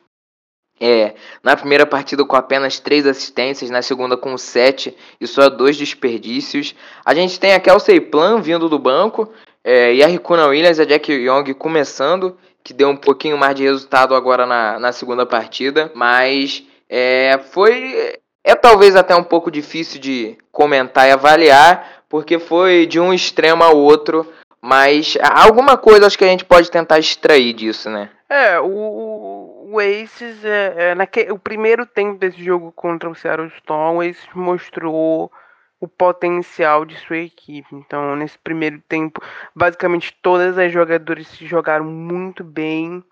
É, na primeira partida com apenas três assistências, na segunda com sete e só dois desperdícios. A gente tem a Kelsey Plan vindo do banco é, e a Ricuna Williams e a Jack Young começando, que deu um pouquinho mais de resultado agora na, na segunda partida, mas é, foi é talvez até um pouco difícil de comentar e avaliar, porque foi de um extremo ao outro, mas alguma coisa acho que a gente pode tentar extrair disso, né?
É, o, o Aces, é, é, naquele, o primeiro tempo desse jogo contra o Seattle Storm, o Aces mostrou o potencial de sua equipe. Então, nesse primeiro tempo, basicamente todas as jogadoras se jogaram muito bem.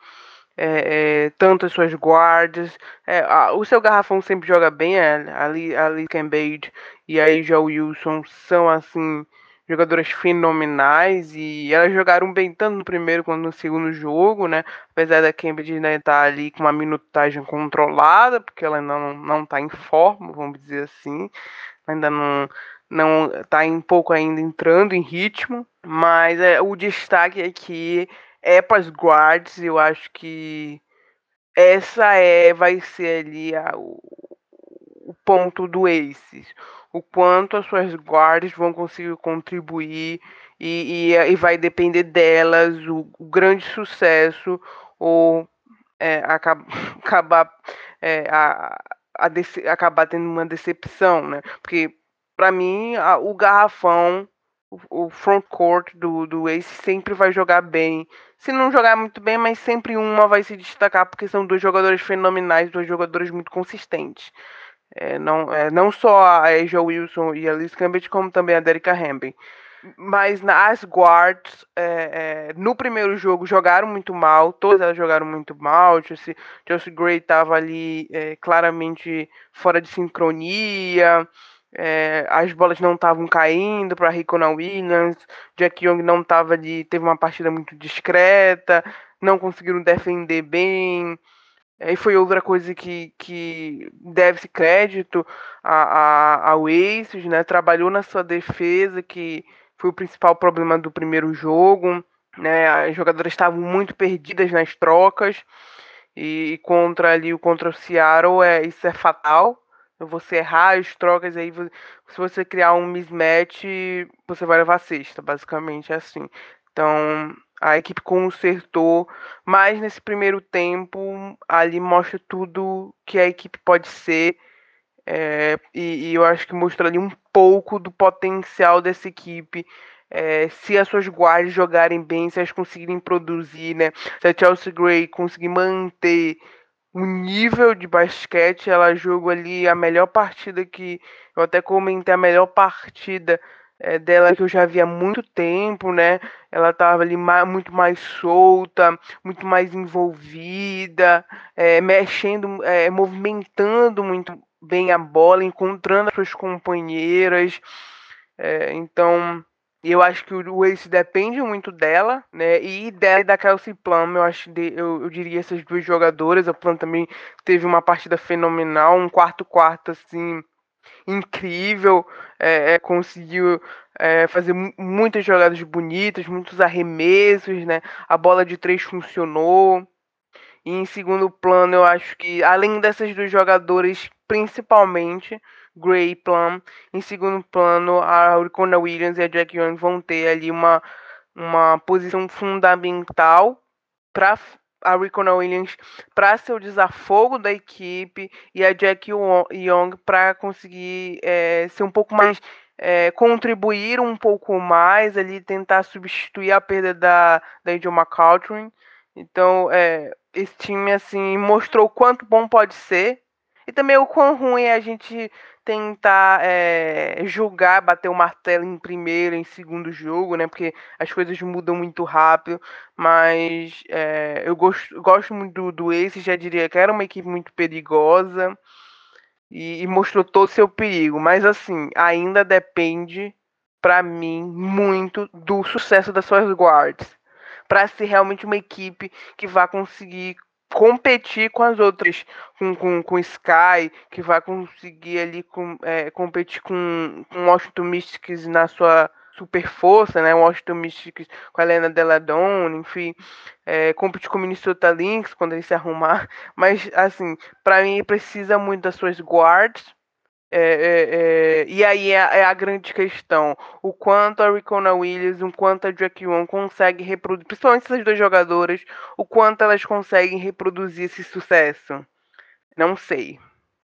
É, é, tanto as suas guardas. É, a, o seu garrafão sempre joga bem, é, ali, ali Cambage e aí já o Wilson são assim jogadoras fenomenais e elas jogaram bem tanto no primeiro quanto no segundo jogo, né? Apesar da Cambridge ainda estar ali com uma minutagem controlada, porque ela não, não tá em forma, vamos dizer assim, ainda não não tá em pouco ainda entrando em ritmo, mas é, o destaque aqui é para as guards, eu acho que essa é vai ser ali a, o, ponto do Aces o quanto as suas guardas vão conseguir contribuir e, e, e vai depender delas o, o grande sucesso ou é, acaba, acabar é, a, a dece, acabar tendo uma decepção, né? Porque para mim a, o garrafão o, front court do, do Ace sempre vai jogar bem. Se não jogar muito bem, mas sempre uma vai se destacar porque são dois jogadores fenomenais, dois jogadores muito consistentes. É, não, é, não só a Asia Wilson e a Liz Cambridge, como também a Derika Hamben. Mas nas guards, é, é, no primeiro jogo, jogaram muito mal. Todas elas jogaram muito mal. Josie, Josie Gray estava ali é, claramente fora de sincronia. É, as bolas não estavam caindo para Ricona Williams. Jack Young não estava ali, teve uma partida muito discreta. Não conseguiram defender bem. E foi outra coisa que, que deve-se crédito a, a, ao Aces, né? Trabalhou na sua defesa, que foi o principal problema do primeiro jogo. Né? As jogadoras estavam muito perdidas nas trocas. E contra ali o contra o Seattle, é, isso é fatal. Você errar as trocas aí, se você criar um mismatch, você vai levar sexta, basicamente é assim. Então, a equipe consertou, mas nesse primeiro tempo ali mostra tudo que a equipe pode ser. É, e, e, eu acho que mostrou ali um pouco do potencial dessa equipe. É, se as suas guardas jogarem bem, se elas conseguirem produzir, né? Se a Chelsea Gray conseguir manter o nível de basquete, ela jogou ali a melhor partida que. Eu até comentei a melhor partida é, dela que eu já vi há muito tempo, né? Ela estava ali mais, muito mais solta, muito mais envolvida, é, mexendo, é, movimentando muito bem a bola, encontrando as suas companheiras. então, eu acho que o Ace depende muito dela, né? E dela e da Kelsey Plum, eu acho de, eu, eu diria essas duas jogadoras. A Plum também teve uma partida fenomenal, um quarto quarto assim incrível, é, é, conseguiu é, fazer muitas jogadas bonitas, muitos arremessos, né? A bola de três funcionou. E em segundo plano, eu acho que além dessas duas jogadoras, principalmente Gray Plum, em segundo plano, a Uricona Williams e a Jack Young vão ter ali uma, uma posição fundamental para a Ricona Williams para ser o desafogo da equipe e a Jack Young para conseguir é, ser um pouco mais é, contribuir um pouco mais ali tentar substituir a perda da da Angel McCautrin então é, esse time assim mostrou o quanto bom pode ser e também o quão ruim é a gente tentar é, julgar, bater o martelo em primeiro, em segundo jogo, né? Porque as coisas mudam muito rápido. Mas é, eu gosto, gosto muito do, do Ace, já diria que era uma equipe muito perigosa e, e mostrou todo o seu perigo. Mas assim, ainda depende, para mim, muito do sucesso das suas guards. Para ser realmente uma equipe que vá conseguir competir com as outras, com, com, com Sky, que vai conseguir ali com, é, competir com, com Washington Mystics na sua super força, né? Washington Mystics com a Helena Deladon, enfim, é, competir com o Minnesota Lynx quando ele se arrumar. Mas, assim, para mim precisa muito das suas guards é, é, é, e aí é, é, a grande questão. O quanto a Ricona Williams, o quanto a Jack Wong consegue reproduzir, principalmente essas duas jogadoras, o quanto elas conseguem reproduzir esse sucesso. Não sei.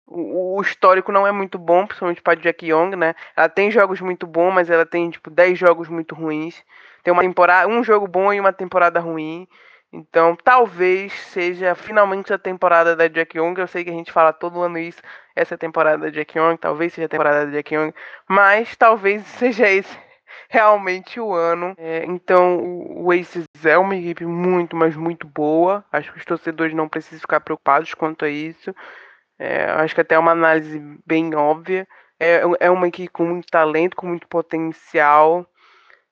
O, o histórico não é muito bom, principalmente para Jack Young, né? Ela tem jogos muito bons, mas ela tem tipo 10 jogos muito ruins. Tem uma temporada, um jogo bom e uma temporada ruim. Então, talvez seja finalmente a temporada da Jack Young. Eu sei que a gente fala todo ano isso. Essa temporada da Jack Young, talvez seja a temporada da Jack Young, mas talvez seja esse realmente o ano. É, então, o Aces é uma equipe muito, mas muito boa. Acho que os torcedores não precisam ficar preocupados quanto a isso. É, acho que até é uma análise bem óbvia. É, é uma equipe com muito talento, com muito potencial.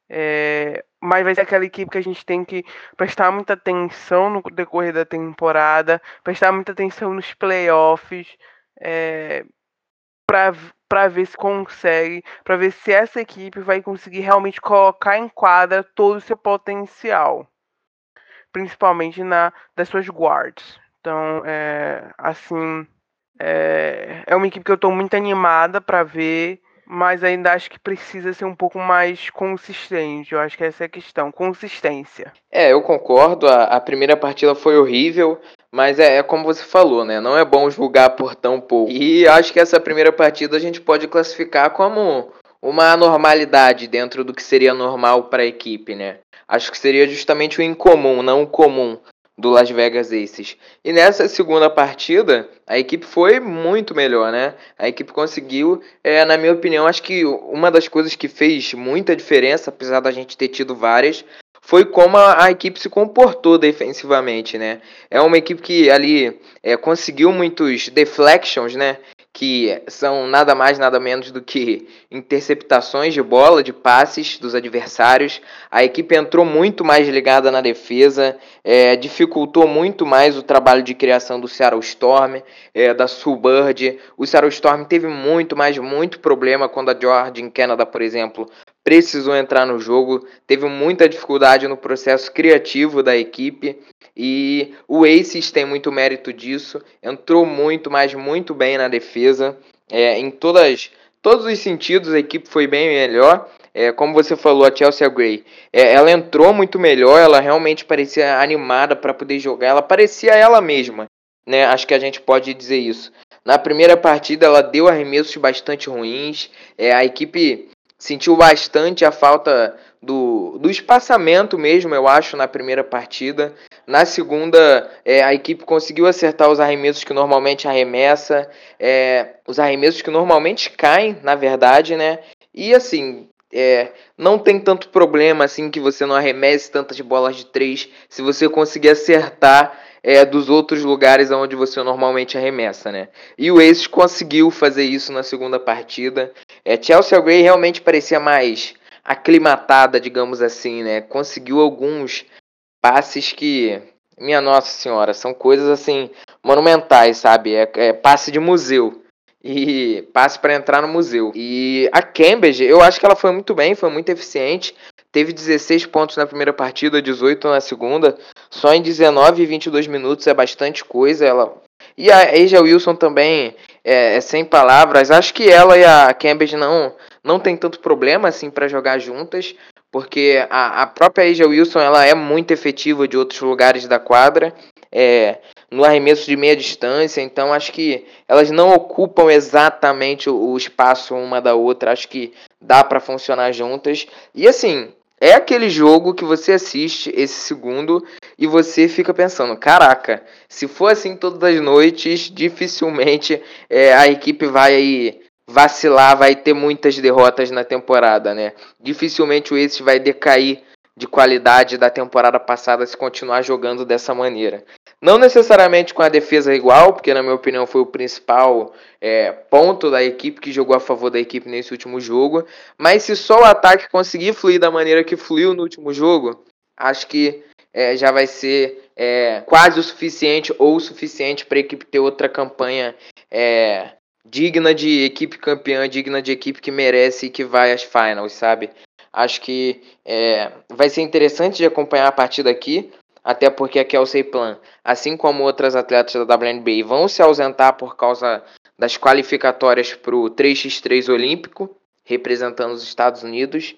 É, mas vai ser aquela equipe que a gente tem que prestar muita atenção no decorrer da temporada, prestar muita atenção nos playoffs, é, para ver se consegue, para ver se essa equipe vai conseguir realmente colocar em quadra todo o seu potencial, principalmente na das suas guards. Então, é, assim, é, é uma equipe que eu estou muito animada para ver mas ainda acho que precisa ser um pouco mais consistente. Eu acho que essa é a questão, consistência.
É, eu concordo. A, a primeira partida foi horrível, mas é, é, como você falou, né? Não é bom julgar por tão pouco. E acho que essa primeira partida a gente pode classificar como uma anormalidade dentro do que seria normal para a equipe, né? Acho que seria justamente o incomum, não o comum do Las Vegas Aces. E nessa segunda partida, a equipe foi muito melhor, né? A equipe conseguiu, é, na minha opinião, acho que uma das coisas que fez muita diferença, apesar da gente ter tido várias, foi como a, a equipe se comportou defensivamente, né? É uma equipe que ali é, conseguiu muitos deflections, né? que são nada mais nada menos do que interceptações de bola, de passes dos adversários. A equipe entrou muito mais ligada na defesa, é, dificultou muito mais o trabalho de criação do Seattle Storm, é, da Subbird. O Seattle Storm teve muito, mais muito problema quando a em Canada, por exemplo, precisou entrar no jogo, teve muita dificuldade no processo criativo da equipe. E o Aces tem muito mérito disso. Entrou muito, mas muito bem na defesa. É, em todas, todos os sentidos, a equipe foi bem melhor. É, como você falou, a Chelsea Gray, é, ela entrou muito melhor. Ela realmente parecia animada para poder jogar. Ela parecia ela mesma. Né? Acho que a gente pode dizer isso. Na primeira partida, ela deu arremessos bastante ruins. É, a equipe sentiu bastante a falta do, do espaçamento mesmo, eu acho, na primeira partida. Na segunda, é, a equipe conseguiu acertar os arremessos que normalmente arremessa, é, os arremessos que normalmente caem, na verdade, né? E assim, é, não tem tanto problema assim que você não arremesse tantas bolas de três se você conseguir acertar é, dos outros lugares onde você normalmente arremessa, né? E o Aces conseguiu fazer isso na segunda partida. É, Chelsea Gray realmente parecia mais aclimatada, digamos assim, né? Conseguiu alguns passes que, minha nossa senhora, são coisas assim monumentais, sabe? É, é passe de museu e passe para entrar no museu. E a Cambridge, eu acho que ela foi muito bem, foi muito eficiente. Teve 16 pontos na primeira partida, 18 na segunda. Só em 19 e 22 minutos é bastante coisa. Ela e a Asia Wilson também é, é, sem palavras. Acho que ela e a Cambridge não não tem tanto problema assim para jogar juntas, porque a, a própria Asia Wilson ela é muito efetiva de outros lugares da quadra. É, no arremesso de meia distância, então acho que elas não ocupam exatamente o, espaço uma da outra, acho que dá para funcionar juntas. E assim, é aquele jogo que você assiste esse segundo e você fica pensando: caraca, se for assim todas as noites, dificilmente é, a equipe vai aí vacilar, vai ter muitas derrotas na temporada, né? Dificilmente o Aces vai decair de qualidade da temporada passada se continuar jogando dessa maneira. Não necessariamente com a defesa igual, porque na minha opinião foi o principal é, ponto da equipe que jogou a favor da equipe nesse último jogo. Mas se só o ataque conseguir fluir da maneira que fluiu no último jogo, acho que é, já vai ser é, quase o suficiente ou o suficiente para a equipe ter outra campanha é, digna de equipe campeã, digna de equipe que merece e que vai às finals, sabe? Acho que é, vai ser interessante de acompanhar a partida aqui, até porque a Kelsey Plan, assim como outras atletas da WNBA, vão se ausentar por causa das qualificatórias para o 3x3 olímpico, representando os Estados Unidos.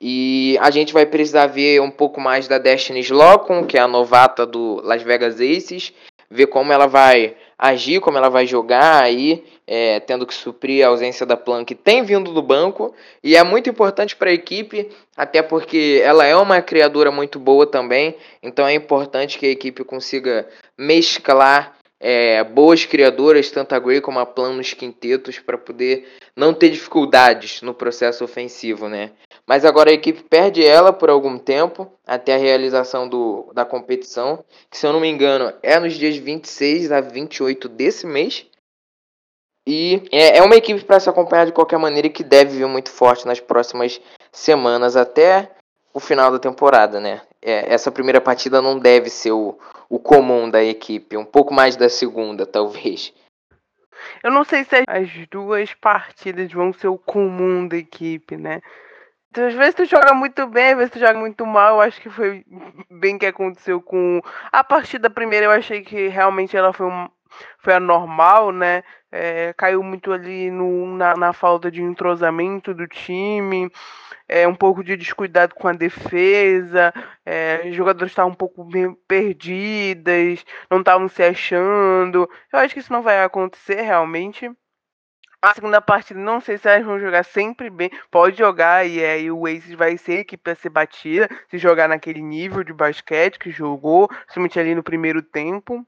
E a gente vai precisar ver um pouco mais da Destiny Slocum, que é a novata do Las Vegas Aces, ver como ela vai agir, como ela vai jogar aí, é, tendo que suprir a ausência da Plan que tem vindo do banco. E é muito importante para a equipe, até porque ela é uma criadora muito boa também. Então é importante que a equipe consiga mesclar é, boas criadoras, tanto a Gray como a Plan nos quintetos, para poder não ter dificuldades no processo ofensivo, né? Mas agora a equipe perde ela por algum tempo, até a realização do, da competição, que se eu não me engano é nos dias 26 a 28 desse mês. E é, é uma equipe para se acompanhar de qualquer maneira e que deve vir muito forte nas próximas semanas, até o final da temporada, né? É, essa primeira partida não deve ser o, o comum da equipe, um pouco mais da segunda, talvez.
Eu não sei se as duas partidas vão ser o comum da equipe, né? Então, às vezes tu joga muito bem, às vezes tu joga muito mal. Eu acho que foi bem que aconteceu com a partida primeira. Eu achei que realmente ela foi um, foi anormal, né? É, caiu muito ali no, na, na falta de entrosamento do time é, um pouco de descuidado com a defesa, é, os jogadores estavam um pouco perdidas, não estavam se achando. Eu acho que isso não vai acontecer realmente. A segunda partida, não sei se elas vão jogar sempre bem. Pode jogar e aí o Aces vai ser a equipe a ser batida se jogar naquele nível de basquete que jogou, somente ali no primeiro tempo.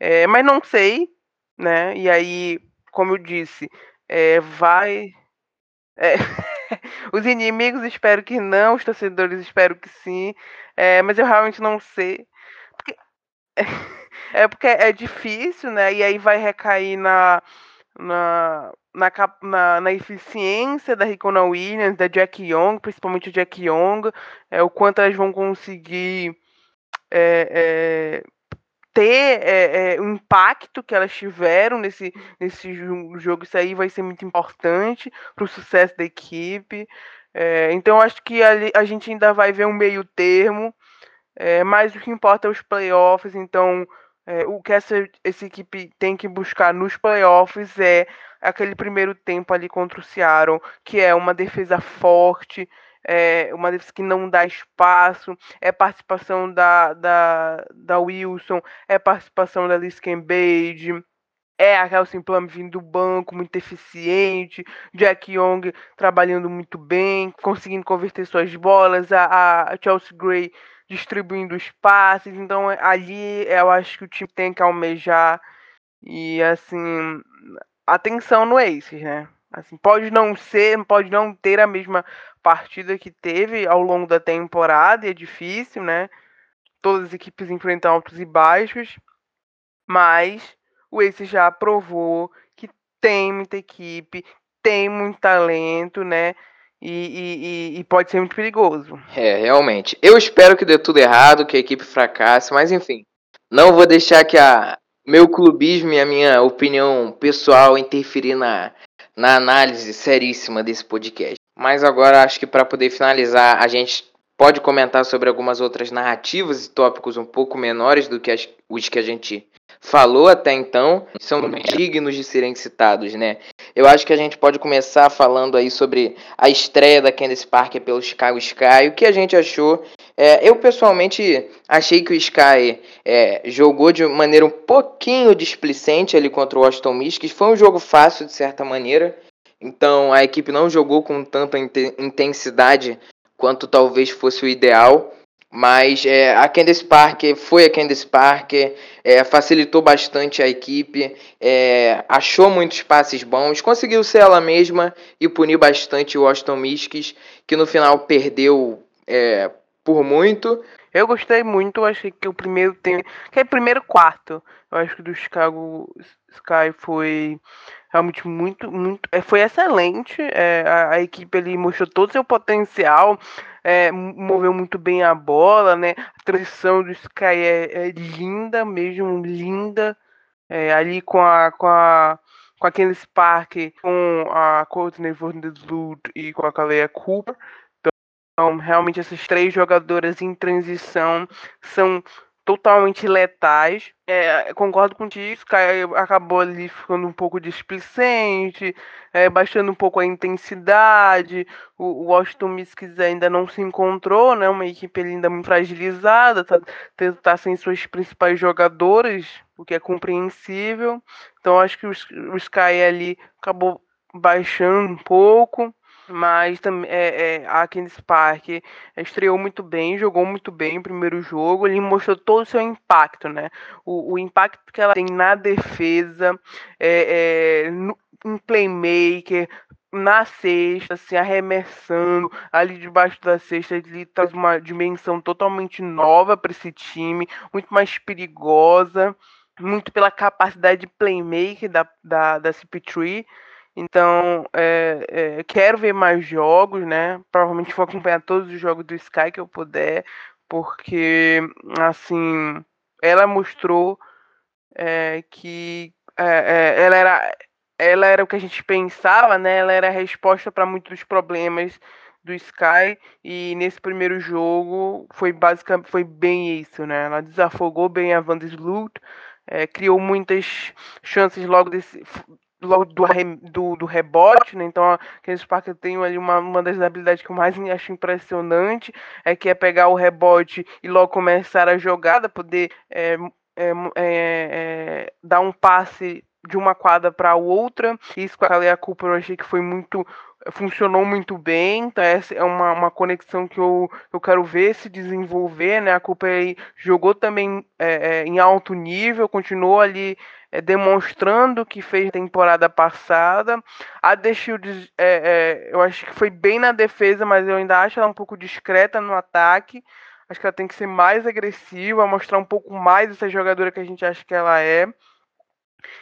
É, mas não sei, né? E aí, como eu disse, é, vai. É, os inimigos espero que não, os torcedores espero que sim, é, mas eu realmente não sei. Porque, é porque é difícil, né? E aí vai recair na, na, na, na, na eficiência da Ricona Williams, da Jack Young, principalmente o Jack Young, é, o quanto elas vão conseguir. É, é, ter é, é, o impacto que elas tiveram nesse, nesse jogo, isso aí vai ser muito importante para o sucesso da equipe. É, então acho que a, a, gente ainda vai ver um meio termo, é, mas o que importa é os playoffs. Então é, o que essa, essa equipe tem que buscar nos playoffs é aquele primeiro tempo ali contra o Seattle, que é uma defesa forte, é uma defesa que não dá espaço, é participação da, da, da Wilson, é participação da Liz Cambage, é a Kelsey Plum vindo do banco, muito eficiente, Jack Young trabalhando muito bem, conseguindo converter suas bolas, a, a Chelsea Gray distribuindo os passes, então ali eu acho que o time tem que almejar e assim, atenção no Aces, né? Assim, pode não ser, pode não ter a mesma partida que teve ao longo da temporada, e é difícil, né? Todas as equipes enfrentam altos e baixos, mas o Ace já provou que tem muita equipe, tem muito talento, né? E, e, e, pode ser muito perigoso.
É, realmente. Eu espero que dê tudo errado, que a equipe fracasse, mas enfim. Não vou deixar que a meu clubismo e a minha opinião pessoal interferir na, na análise seríssima desse podcast. Mas agora acho que para poder finalizar, a gente pode comentar sobre algumas outras narrativas e tópicos um pouco menores do que as, os que a gente falou até então, são dignos de serem citados, né? Eu acho que a gente pode começar falando aí sobre a estreia da Candice Parker pelo Chicago Sky, o que a gente achou. É, eu pessoalmente achei que o Sky é, jogou de maneira um pouquinho displicente ali contra o Washington Mystics, foi um jogo fácil de certa maneira, então a equipe não jogou com tanta intensidade quanto talvez fosse o ideal. Mas é, a Candice Parker foi a Candice Parker, é, facilitou bastante a equipe, é, achou muitos passes bons, conseguiu ser ela mesma e punir bastante o Washington Mystics, que no final perdeu é, por muito.
Eu gostei muito, achei que o primeiro tempo, que é o primeiro quarto, eu acho que do Chicago Sky foi realmente muito, muito, é, foi excelente. É, a, a, equipe ali mostrou todo o seu potencial, é, moveu muito bem a bola, né? A transição do Sky é, é linda mesmo, linda. É, ali com a, com a com a Candice Park, com a Courtney Vanderloot e com a Kalea Cooper. Então, realmente essas três jogadoras em transição são totalmente letais. É, concordo contigo, Sky acabou ali ficando um pouco displicente, é, baixando um pouco a intensidade. O, o Washington Mystics ainda não se encontrou, né? Uma equipe ainda muito fragilizada, tá, tá sem suas principais jogadoras, o que é compreensível. Então acho que o, o Sky ali acabou baixando um pouco mas também é, é, a Candice Parker estreou muito bem, jogou muito bem o primeiro jogo, ele mostrou todo o seu impacto, né? O, o impacto que ela tem na defesa, é, é, no, em playmaker, na cesta, se assim, arremessando ali debaixo da cesta, ele traz uma dimensão totalmente nova para esse time, muito mais perigosa, muito pela capacidade de playmaker da, da, da CP3 Então, é, é, quero ver mais jogos, né? Provavelmente vou acompanhar todos os jogos do Sky que eu puder, porque, assim, ela mostrou é, que é, é, ela, era, ela era o que a gente pensava, né? Ela era a resposta para muitos dos problemas do Sky e nesse primeiro jogo foi basicamente foi bem isso, né? Ela desafogou bem a Van Sloot, é, criou muitas chances logo desse logo do, do, do rebote, né? Então a Candice Parker tem ali uma, uma das habilidades que eu mais acho impressionante, é que é pegar o rebote e logo começar a jogada, poder é, é, é, dar um passe de uma quadra para outra. Isso com a Kalea Cooper eu achei que foi muito funcionou muito bem, então essa é uma, uma conexão que eu, eu quero ver se desenvolver, né? A Cooper jogou também é, é, em alto nível, continuou ali é, demonstrando que fez temporada passada. A The Shields, é, é, eu acho que foi bem na defesa, mas eu ainda acho ela um pouco discreta no ataque. Acho que ela tem que ser mais agressiva, mostrar um pouco mais essa jogadora que a gente acha que ela é.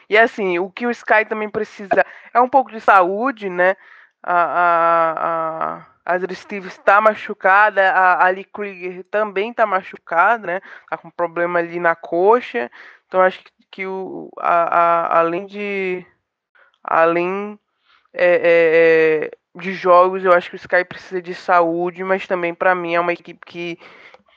E assim, o que o Sky também precisa é um pouco de saúde, né? A, a, a, Steve está machucada, a Ali Krieger também está machucada, né? Tá com problema ali na coxa. Então acho que, que o, a, a, além de. Além é, é, é, de jogos, eu acho que o Sky precisa de saúde, mas também para mim é uma equipe que,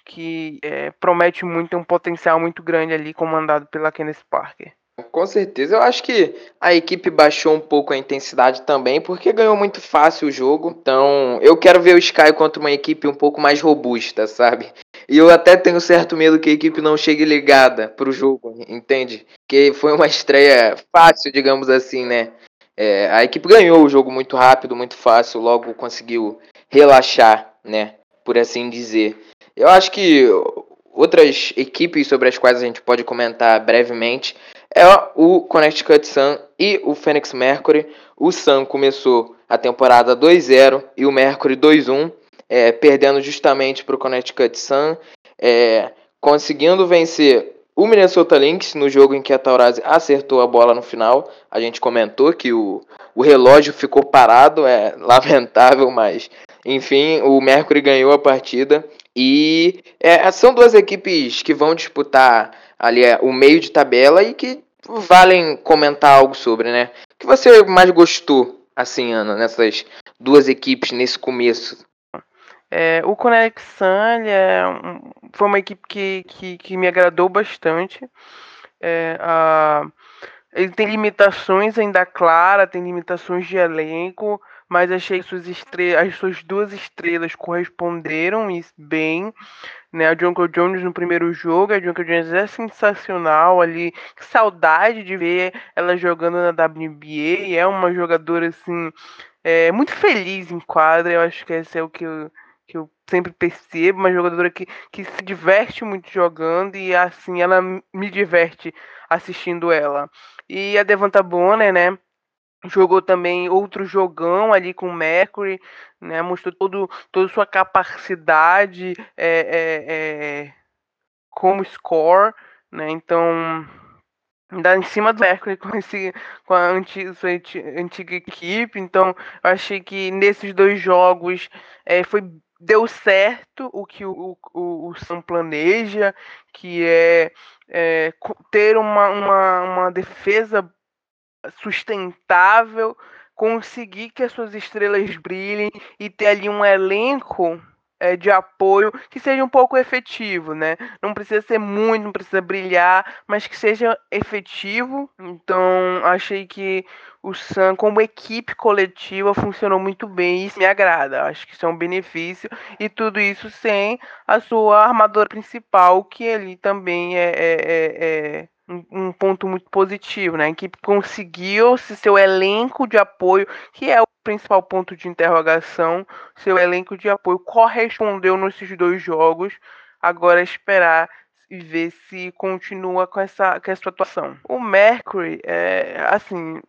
que é, promete muito, tem um potencial muito grande ali, comandado pela Kenneth Parker.
Com certeza, eu acho que a equipe baixou um pouco a intensidade também, porque ganhou muito fácil o jogo. Então, eu quero ver o Sky contra uma equipe um pouco mais robusta, sabe? E eu até tenho certo medo que a equipe não chegue ligada pro jogo, entende? Que foi uma estreia fácil, digamos assim, né? É, a equipe ganhou o jogo muito rápido, muito fácil, logo conseguiu relaxar, né? Por assim dizer. Eu acho que outras equipes sobre as quais a gente pode comentar brevemente é o Connecticut Sun e o Phoenix Mercury. O Sun começou a temporada 2-0 e o Mercury 2-1, é, perdendo justamente para o Connecticut Sun, é, conseguindo vencer o Minnesota Lynx no jogo em que a Taurasi acertou a bola no final. A gente comentou que o, o relógio ficou parado, é lamentável, mas enfim, o Mercury ganhou a partida. E é, são duas equipes que vão disputar ali é, o meio de tabela e que valem comentar algo sobre, né? O que você mais gostou, assim, Ana, nessas duas equipes nesse começo?
É, o Connect Sun é foi uma equipe que, que, que me agradou bastante. É, a, ele tem limitações ainda claras, tem limitações de elenco, mas achei que suas estrelas, as suas duas estrelas corresponderam bem. Né, a Jungle Jones no primeiro jogo, a Jungle Jones é sensacional ali, que saudade de ver ela jogando na WNBA, é uma jogadora assim, é, muito feliz em quadra, eu acho que esse é o que eu, que eu sempre percebo, uma jogadora que, que se diverte muito jogando e assim, ela me diverte assistindo ela. E a Devonta Bonner, né, jogou também outro jogão ali com o Mercury, né? Mostrou todo, toda sua capacidade é, é, é, como score, né? Então ainda em cima do Mercury com, esse, com a antiga, sua antiga equipe. Então eu achei que nesses dois jogos é, foi deu certo o que o, o, o Sam planeja, que é, é ter uma, uma, uma defesa sustentável, conseguir que as suas estrelas brilhem e ter ali um elenco é, de apoio que seja um pouco efetivo, né? Não precisa ser muito, não precisa brilhar, mas que seja efetivo. Então, achei que o Sam, como equipe coletiva, funcionou muito bem e isso me agrada. Acho que isso é um benefício. E tudo isso sem a sua armadora principal, que ali também é, é, é, um, ponto muito positivo, né? A equipe conseguiu se seu elenco de apoio, que é o principal ponto de interrogação, seu elenco de apoio correspondeu nesses dois jogos. Agora é esperar e ver se continua com essa, com essa atuação. O Mercury, é, assim,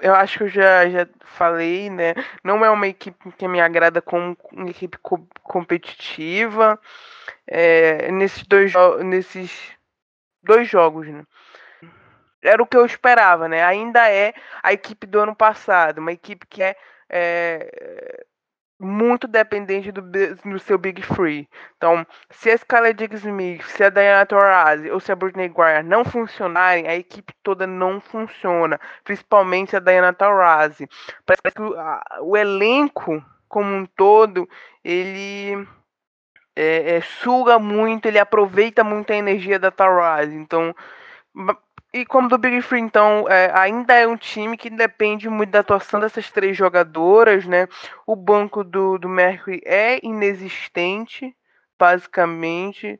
eu acho que eu já, já falei, né? Não é uma equipe que me agrada como uma equipe co competitiva. É, nesses dois nesses dois jogos, né? Era o que eu esperava, né? Ainda é a equipe do ano passado, uma equipe que é, é muito dependente do, do seu Big Free. Então, se a Skylar Diggs Smith, se a Diana Taurasi ou se a Britney Griner não funcionarem, a equipe toda não funciona. Principalmente a Diana Taurasi. Parece que o, a, o elenco como um todo, ele é, é, suga muito, ele aproveita muito a energia da Taurasi. Então, e como do Big Free, então, é, ainda é um time que depende muito da atuação dessas três jogadoras, né? O banco do, do Mercury é inexistente, basicamente.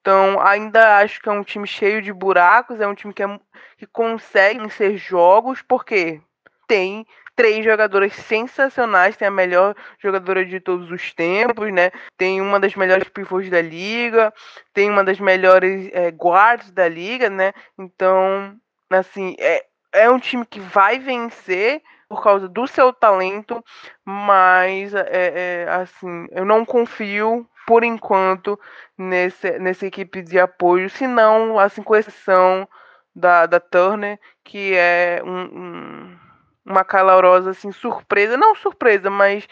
Então, ainda acho que é um time cheio de buracos, é um time que, é, que consegue vencer jogos, porque tem três jogadoras sensacionais, tem a melhor jogadora de todos os tempos, né? Tem uma das melhores pivots da liga, tem uma das melhores é, guards da liga, né? Então, assim, é, é um time que vai vencer por causa do seu talento, mas é, é, assim, eu não confio por enquanto nesse, nessa equipe de apoio, se não, assim, com exceção da, da Turner, que é um, um uma calorosa assim surpresa, não surpresa, mas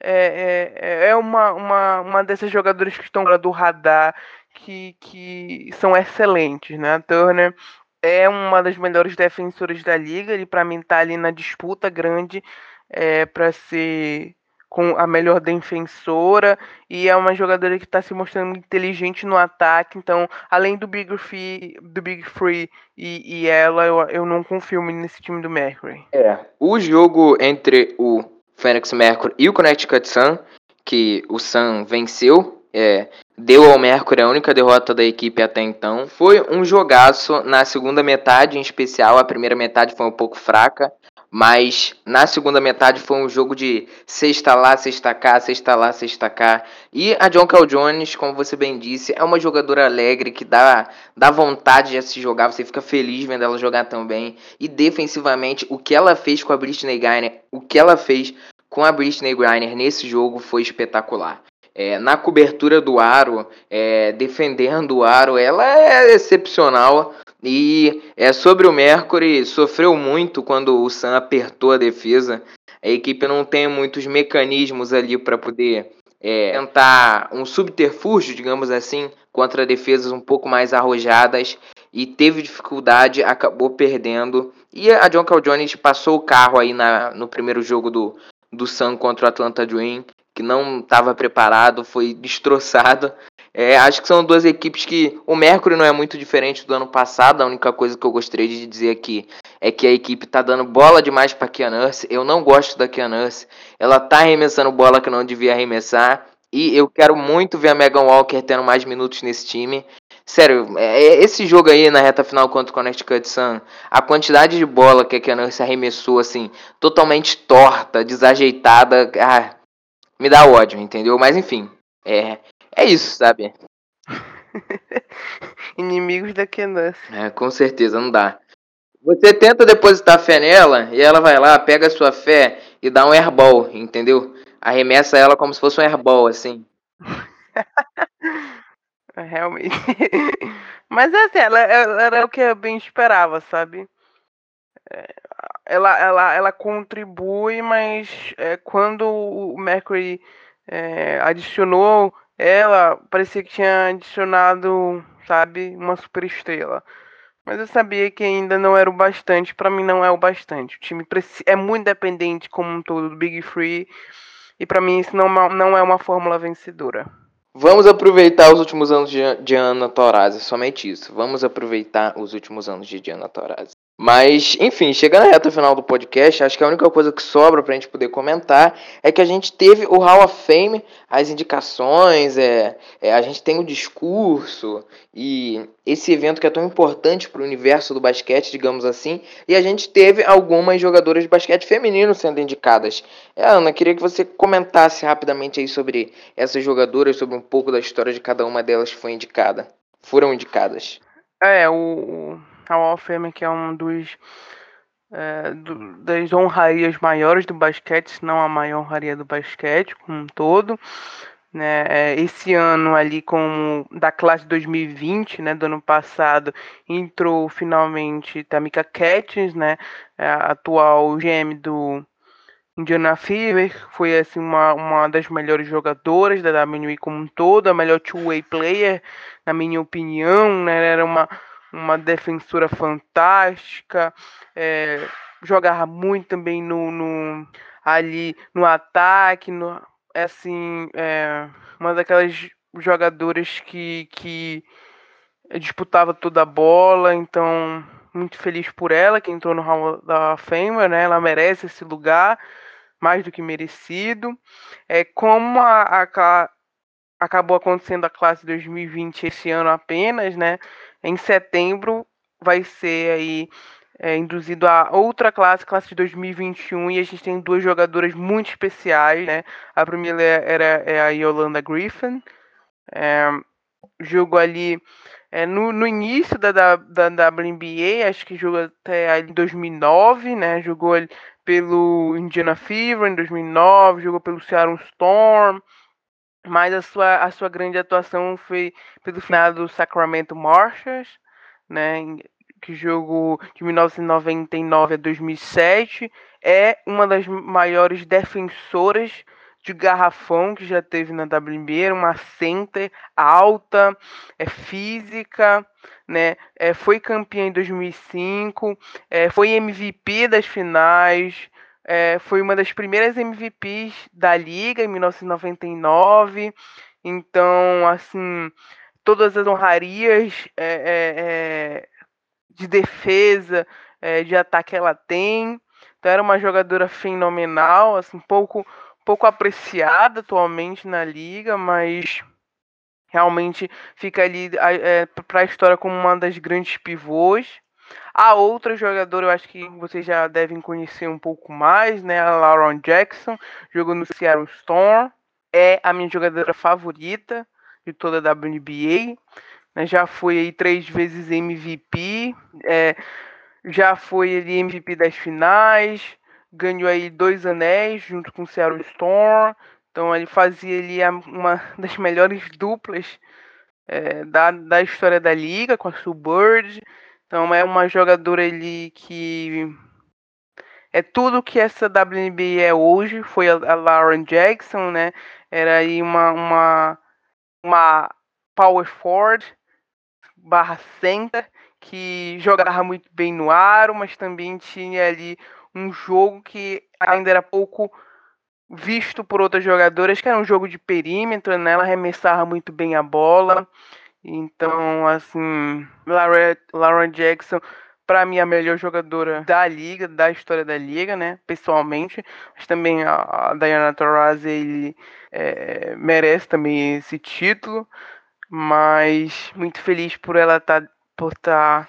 é, é, é uma, uma, uma dessas jogadoras que estão lá do radar que, que são excelentes, né? A Turner é uma das melhores defensoras da liga, ele para mim tá ali na disputa grande é, para ser com a melhor defensora e é uma jogadora que está se mostrando inteligente no ataque. Então, além do Big Free, do Big Free e, e ela, eu, eu não confio nesse time do Mercury.
É, o jogo entre o Phoenix Mercury e o Connecticut Sun, que o Sun venceu, é, deu ao Mercury a única derrota da equipe até então. Foi um jogaço na segunda metade, em especial. A primeira metade foi um pouco fraca. Mas na segunda metade foi um jogo de sexta lá, sexta cá, sexta lá, sexta cá. E a John Cal Jones, como você bem disse, é uma jogadora alegre que dá, dá vontade de se jogar, você fica feliz vendo ela jogar também. E defensivamente, o que ela fez com a Britney Griner, o que ela fez com a Britney Griner nesse jogo foi espetacular. É, na cobertura do aro, é, defendendo o aro, ela é excepcional. E é sobre o Mercury, sofreu muito quando o Sam apertou a defesa. A equipe não tem muitos mecanismos ali para poder é, tentar um subterfúgio, digamos assim, contra defesas um pouco mais arrojadas e teve dificuldade, acabou perdendo. E a John Cal Jones passou o carro aí na, no primeiro jogo do, do Sun contra o Atlanta Dream, que não estava preparado, foi destroçado. É, acho que são duas equipes que o Mercury não é muito diferente do ano passado. A única coisa que eu gostaria de dizer aqui é que a equipe tá dando bola demais para Kian Nurse. Eu não gosto da Kian Nurse. Ela tá arremessando bola que não devia arremessar. E eu quero muito ver a Megan Walker tendo mais minutos nesse time. Sério, é, é, esse jogo aí na reta final contra o Connecticut Sun, a quantidade de bola que a Nurse arremessou, assim, totalmente torta, desajeitada, ah, me dá ódio, entendeu? Mas enfim, é, é isso, sabe?
Inimigos da Kenas.
É, com certeza, não dá. Você tenta depositar fé nela e ela vai lá, pega a sua fé e dá um airball, entendeu? Arremessa ela como se fosse um airball, assim.
Realmente. Mas é assim, ela, ela era o que eu bem esperava, sabe? É, ela, ela, ela contribui, mas é, quando o Mercury é, adicionou ela parecia que tinha adicionado, sabe, uma super estrela. Mas eu sabia que ainda não era o bastante. Para mim, não é o bastante. O time é muito dependente, como um todo, do Big Free. E para mim, isso não, é não é uma fórmula vencedora.
Vamos aproveitar os últimos anos de, de Ana Torazzi, somente isso. Vamos aproveitar os últimos anos de Diana Torazzi. Mas, enfim, chegando à reta final do podcast, acho que a única coisa que sobra para a gente poder comentar é que a gente teve o Hall of Fame, as indicações, é, é, a gente tem o discurso e esse evento que é tão importante para o universo do basquete, digamos assim, e a gente teve algumas jogadoras de basquete feminino sendo indicadas. É, Ana, queria que você comentasse rapidamente aí sobre essas jogadoras, sobre um pouco da história de cada uma delas que foi indicada. Foram indicadas.
É, o a Hall of Fame que é um dos é, do, das honrarias maiores do basquete, se não a maior honraria do basquete como um todo. né? É, esse ano ali como da classe 2020, né, do ano passado, entrou finalmente Tamika Catchings, né, é a atual GM do Indiana Fever, foi assim uma, uma das melhores jogadoras da WNBA como um todo, a melhor two-way player, na minha opinião, né, era uma uma defensora fantástica, é, jogava muito também no, no ali no ataque, no, é assim, é, uma daquelas jogadoras que, que disputava toda a bola, então muito feliz por ela que entrou no Hall da Fama, né? Ela merece esse lugar, mais do que merecido. É como a, a, acabou acontecendo a classe 2020 esse ano apenas, né? Em setembro vai ser aí é, induzido a outra classe, classe de 2021, e a gente tem duas jogadoras muito especiais, né? A primeira era é a Yolanda Griffin, é, jogou ali é, no, no início da, da, da WNBA, acho que jogou até em 2009, né? Jogou pelo Indiana Fever em 2009, jogou pelo Seattle Storm, mas a sua, a sua grande atuação foi pelo final do Sacramento Marshalls, né? que jogou de 1999 a 2007, é uma das maiores defensoras de garrafão que já teve na WNBA, uma center alta, é física, né? É, foi campeã em 2005, é, foi MVP das finais, é, foi uma das primeiras MVPs da liga em 1999. Então, assim, todas as honrarias é, é, é de defesa, é, de ataque ela tem. Então era uma jogadora fenomenal, assim, pouco, pouco apreciada atualmente na liga, mas realmente fica ali é, para a história como uma das grandes pivôs. A outra jogadora, eu acho que vocês já devem conhecer um pouco mais, né? A Lauren Jackson, jogou no Seattle Storm. É a minha jogadora favorita de toda a WNBA né, já foi aí três vezes MVP, é, já foi ele MVP das finais, ganhou aí dois anéis junto com o Seattle Storm, então ele fazia ali uma das melhores duplas é, da, da história da liga com a Sue Bird, então é uma jogadora ali que é tudo que essa WNBA é hoje, foi a, a Lauren Jackson, né, era aí uma, uma, uma power forward, barra center, que jogava muito bem no aro, mas também tinha ali um jogo que ainda era pouco visto por outras jogadoras, que era um jogo de perímetro, né? Ela arremessava muito bem a bola. Então, assim, Lauren, Lauren Jackson, para mim, a melhor jogadora da liga, da história da liga, né? Pessoalmente. Mas também a, a Diana Taurasi é, merece também esse título mas muito feliz por ela tá, por tá,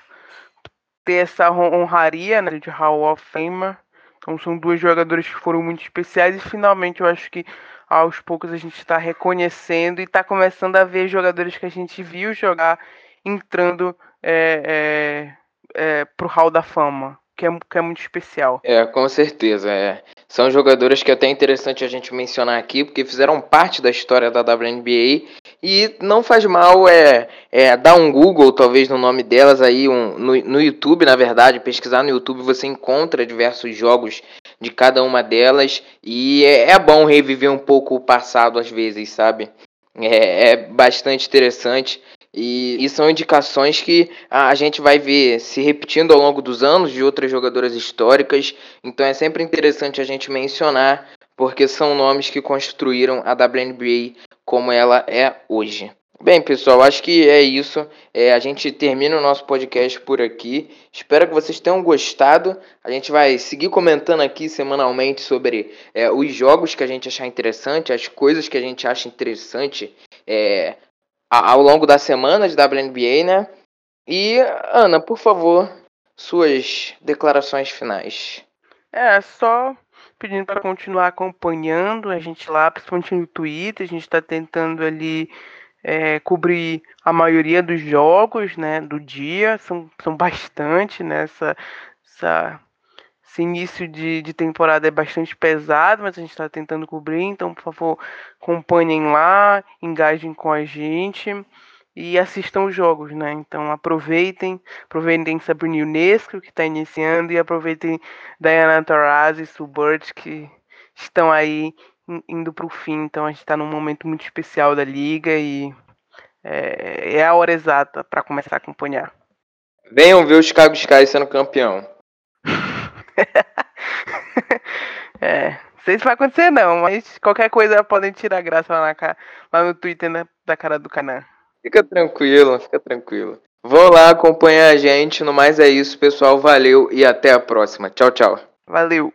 ter essa honraria né, de Hall of Fame. Então são duas jogadoras que foram muito especiais e finalmente eu acho que aos poucos a gente está reconhecendo e está começando a ver jogadores que a gente viu jogar entrando é, é, é, pro Hall da Fama que é, que é muito especial.
É, com certeza. É. São jogadoras que é até interessante a gente mencionar aqui, porque fizeram parte da história da WNBA e não faz mal é, é dar um Google, talvez, no nome delas aí, um, no, no YouTube, na verdade, pesquisar no YouTube você encontra diversos jogos de cada uma delas e é, é bom reviver um pouco o passado às vezes, sabe? É, é bastante interessante. E, e, são indicações que a, a, gente vai ver se repetindo ao longo dos anos de outras jogadoras históricas. Então é sempre interessante a gente mencionar, porque são nomes que construíram a WNBA como ela é hoje. Bem, pessoal, acho que é isso. É, a gente termina o nosso podcast por aqui. Espero que vocês tenham gostado. A gente vai seguir comentando aqui semanalmente sobre é, os jogos que a gente achar interessante, as coisas que a gente acha interessante é, ao longo da semana de WNBA, né? E, Ana, por favor, suas declarações finais.
É, só pedindo para continuar acompanhando a gente lá, principalmente no Twitter, a gente está tentando ali é, cobrir a maioria dos jogos, né, do dia, são, são bastante, né, essa, essa esse início de, de temporada é bastante pesado, mas a gente está tentando cobrir, então, por favor, acompanhem lá, engajem com a gente e assistam os jogos, né? Então aproveitem, aproveitem Sabrina Unesco, que está iniciando, e aproveitem Diana Taurasi e Subert, que estão aí indo para o fim. Então a gente está num momento muito especial da liga e é, é a hora exata para começar a acompanhar.
Venham ver o Chicago Sky sendo campeão.
é, não sei se vai acontecer não, mas qualquer coisa podem tirar graça lá, na, lá no Twitter né, da cara do canal.
Fica tranquilo, fica tranquilo. Vão lá acompanhar a gente. No mais é isso, pessoal. Valeu e até a próxima. Tchau, tchau.
Valeu.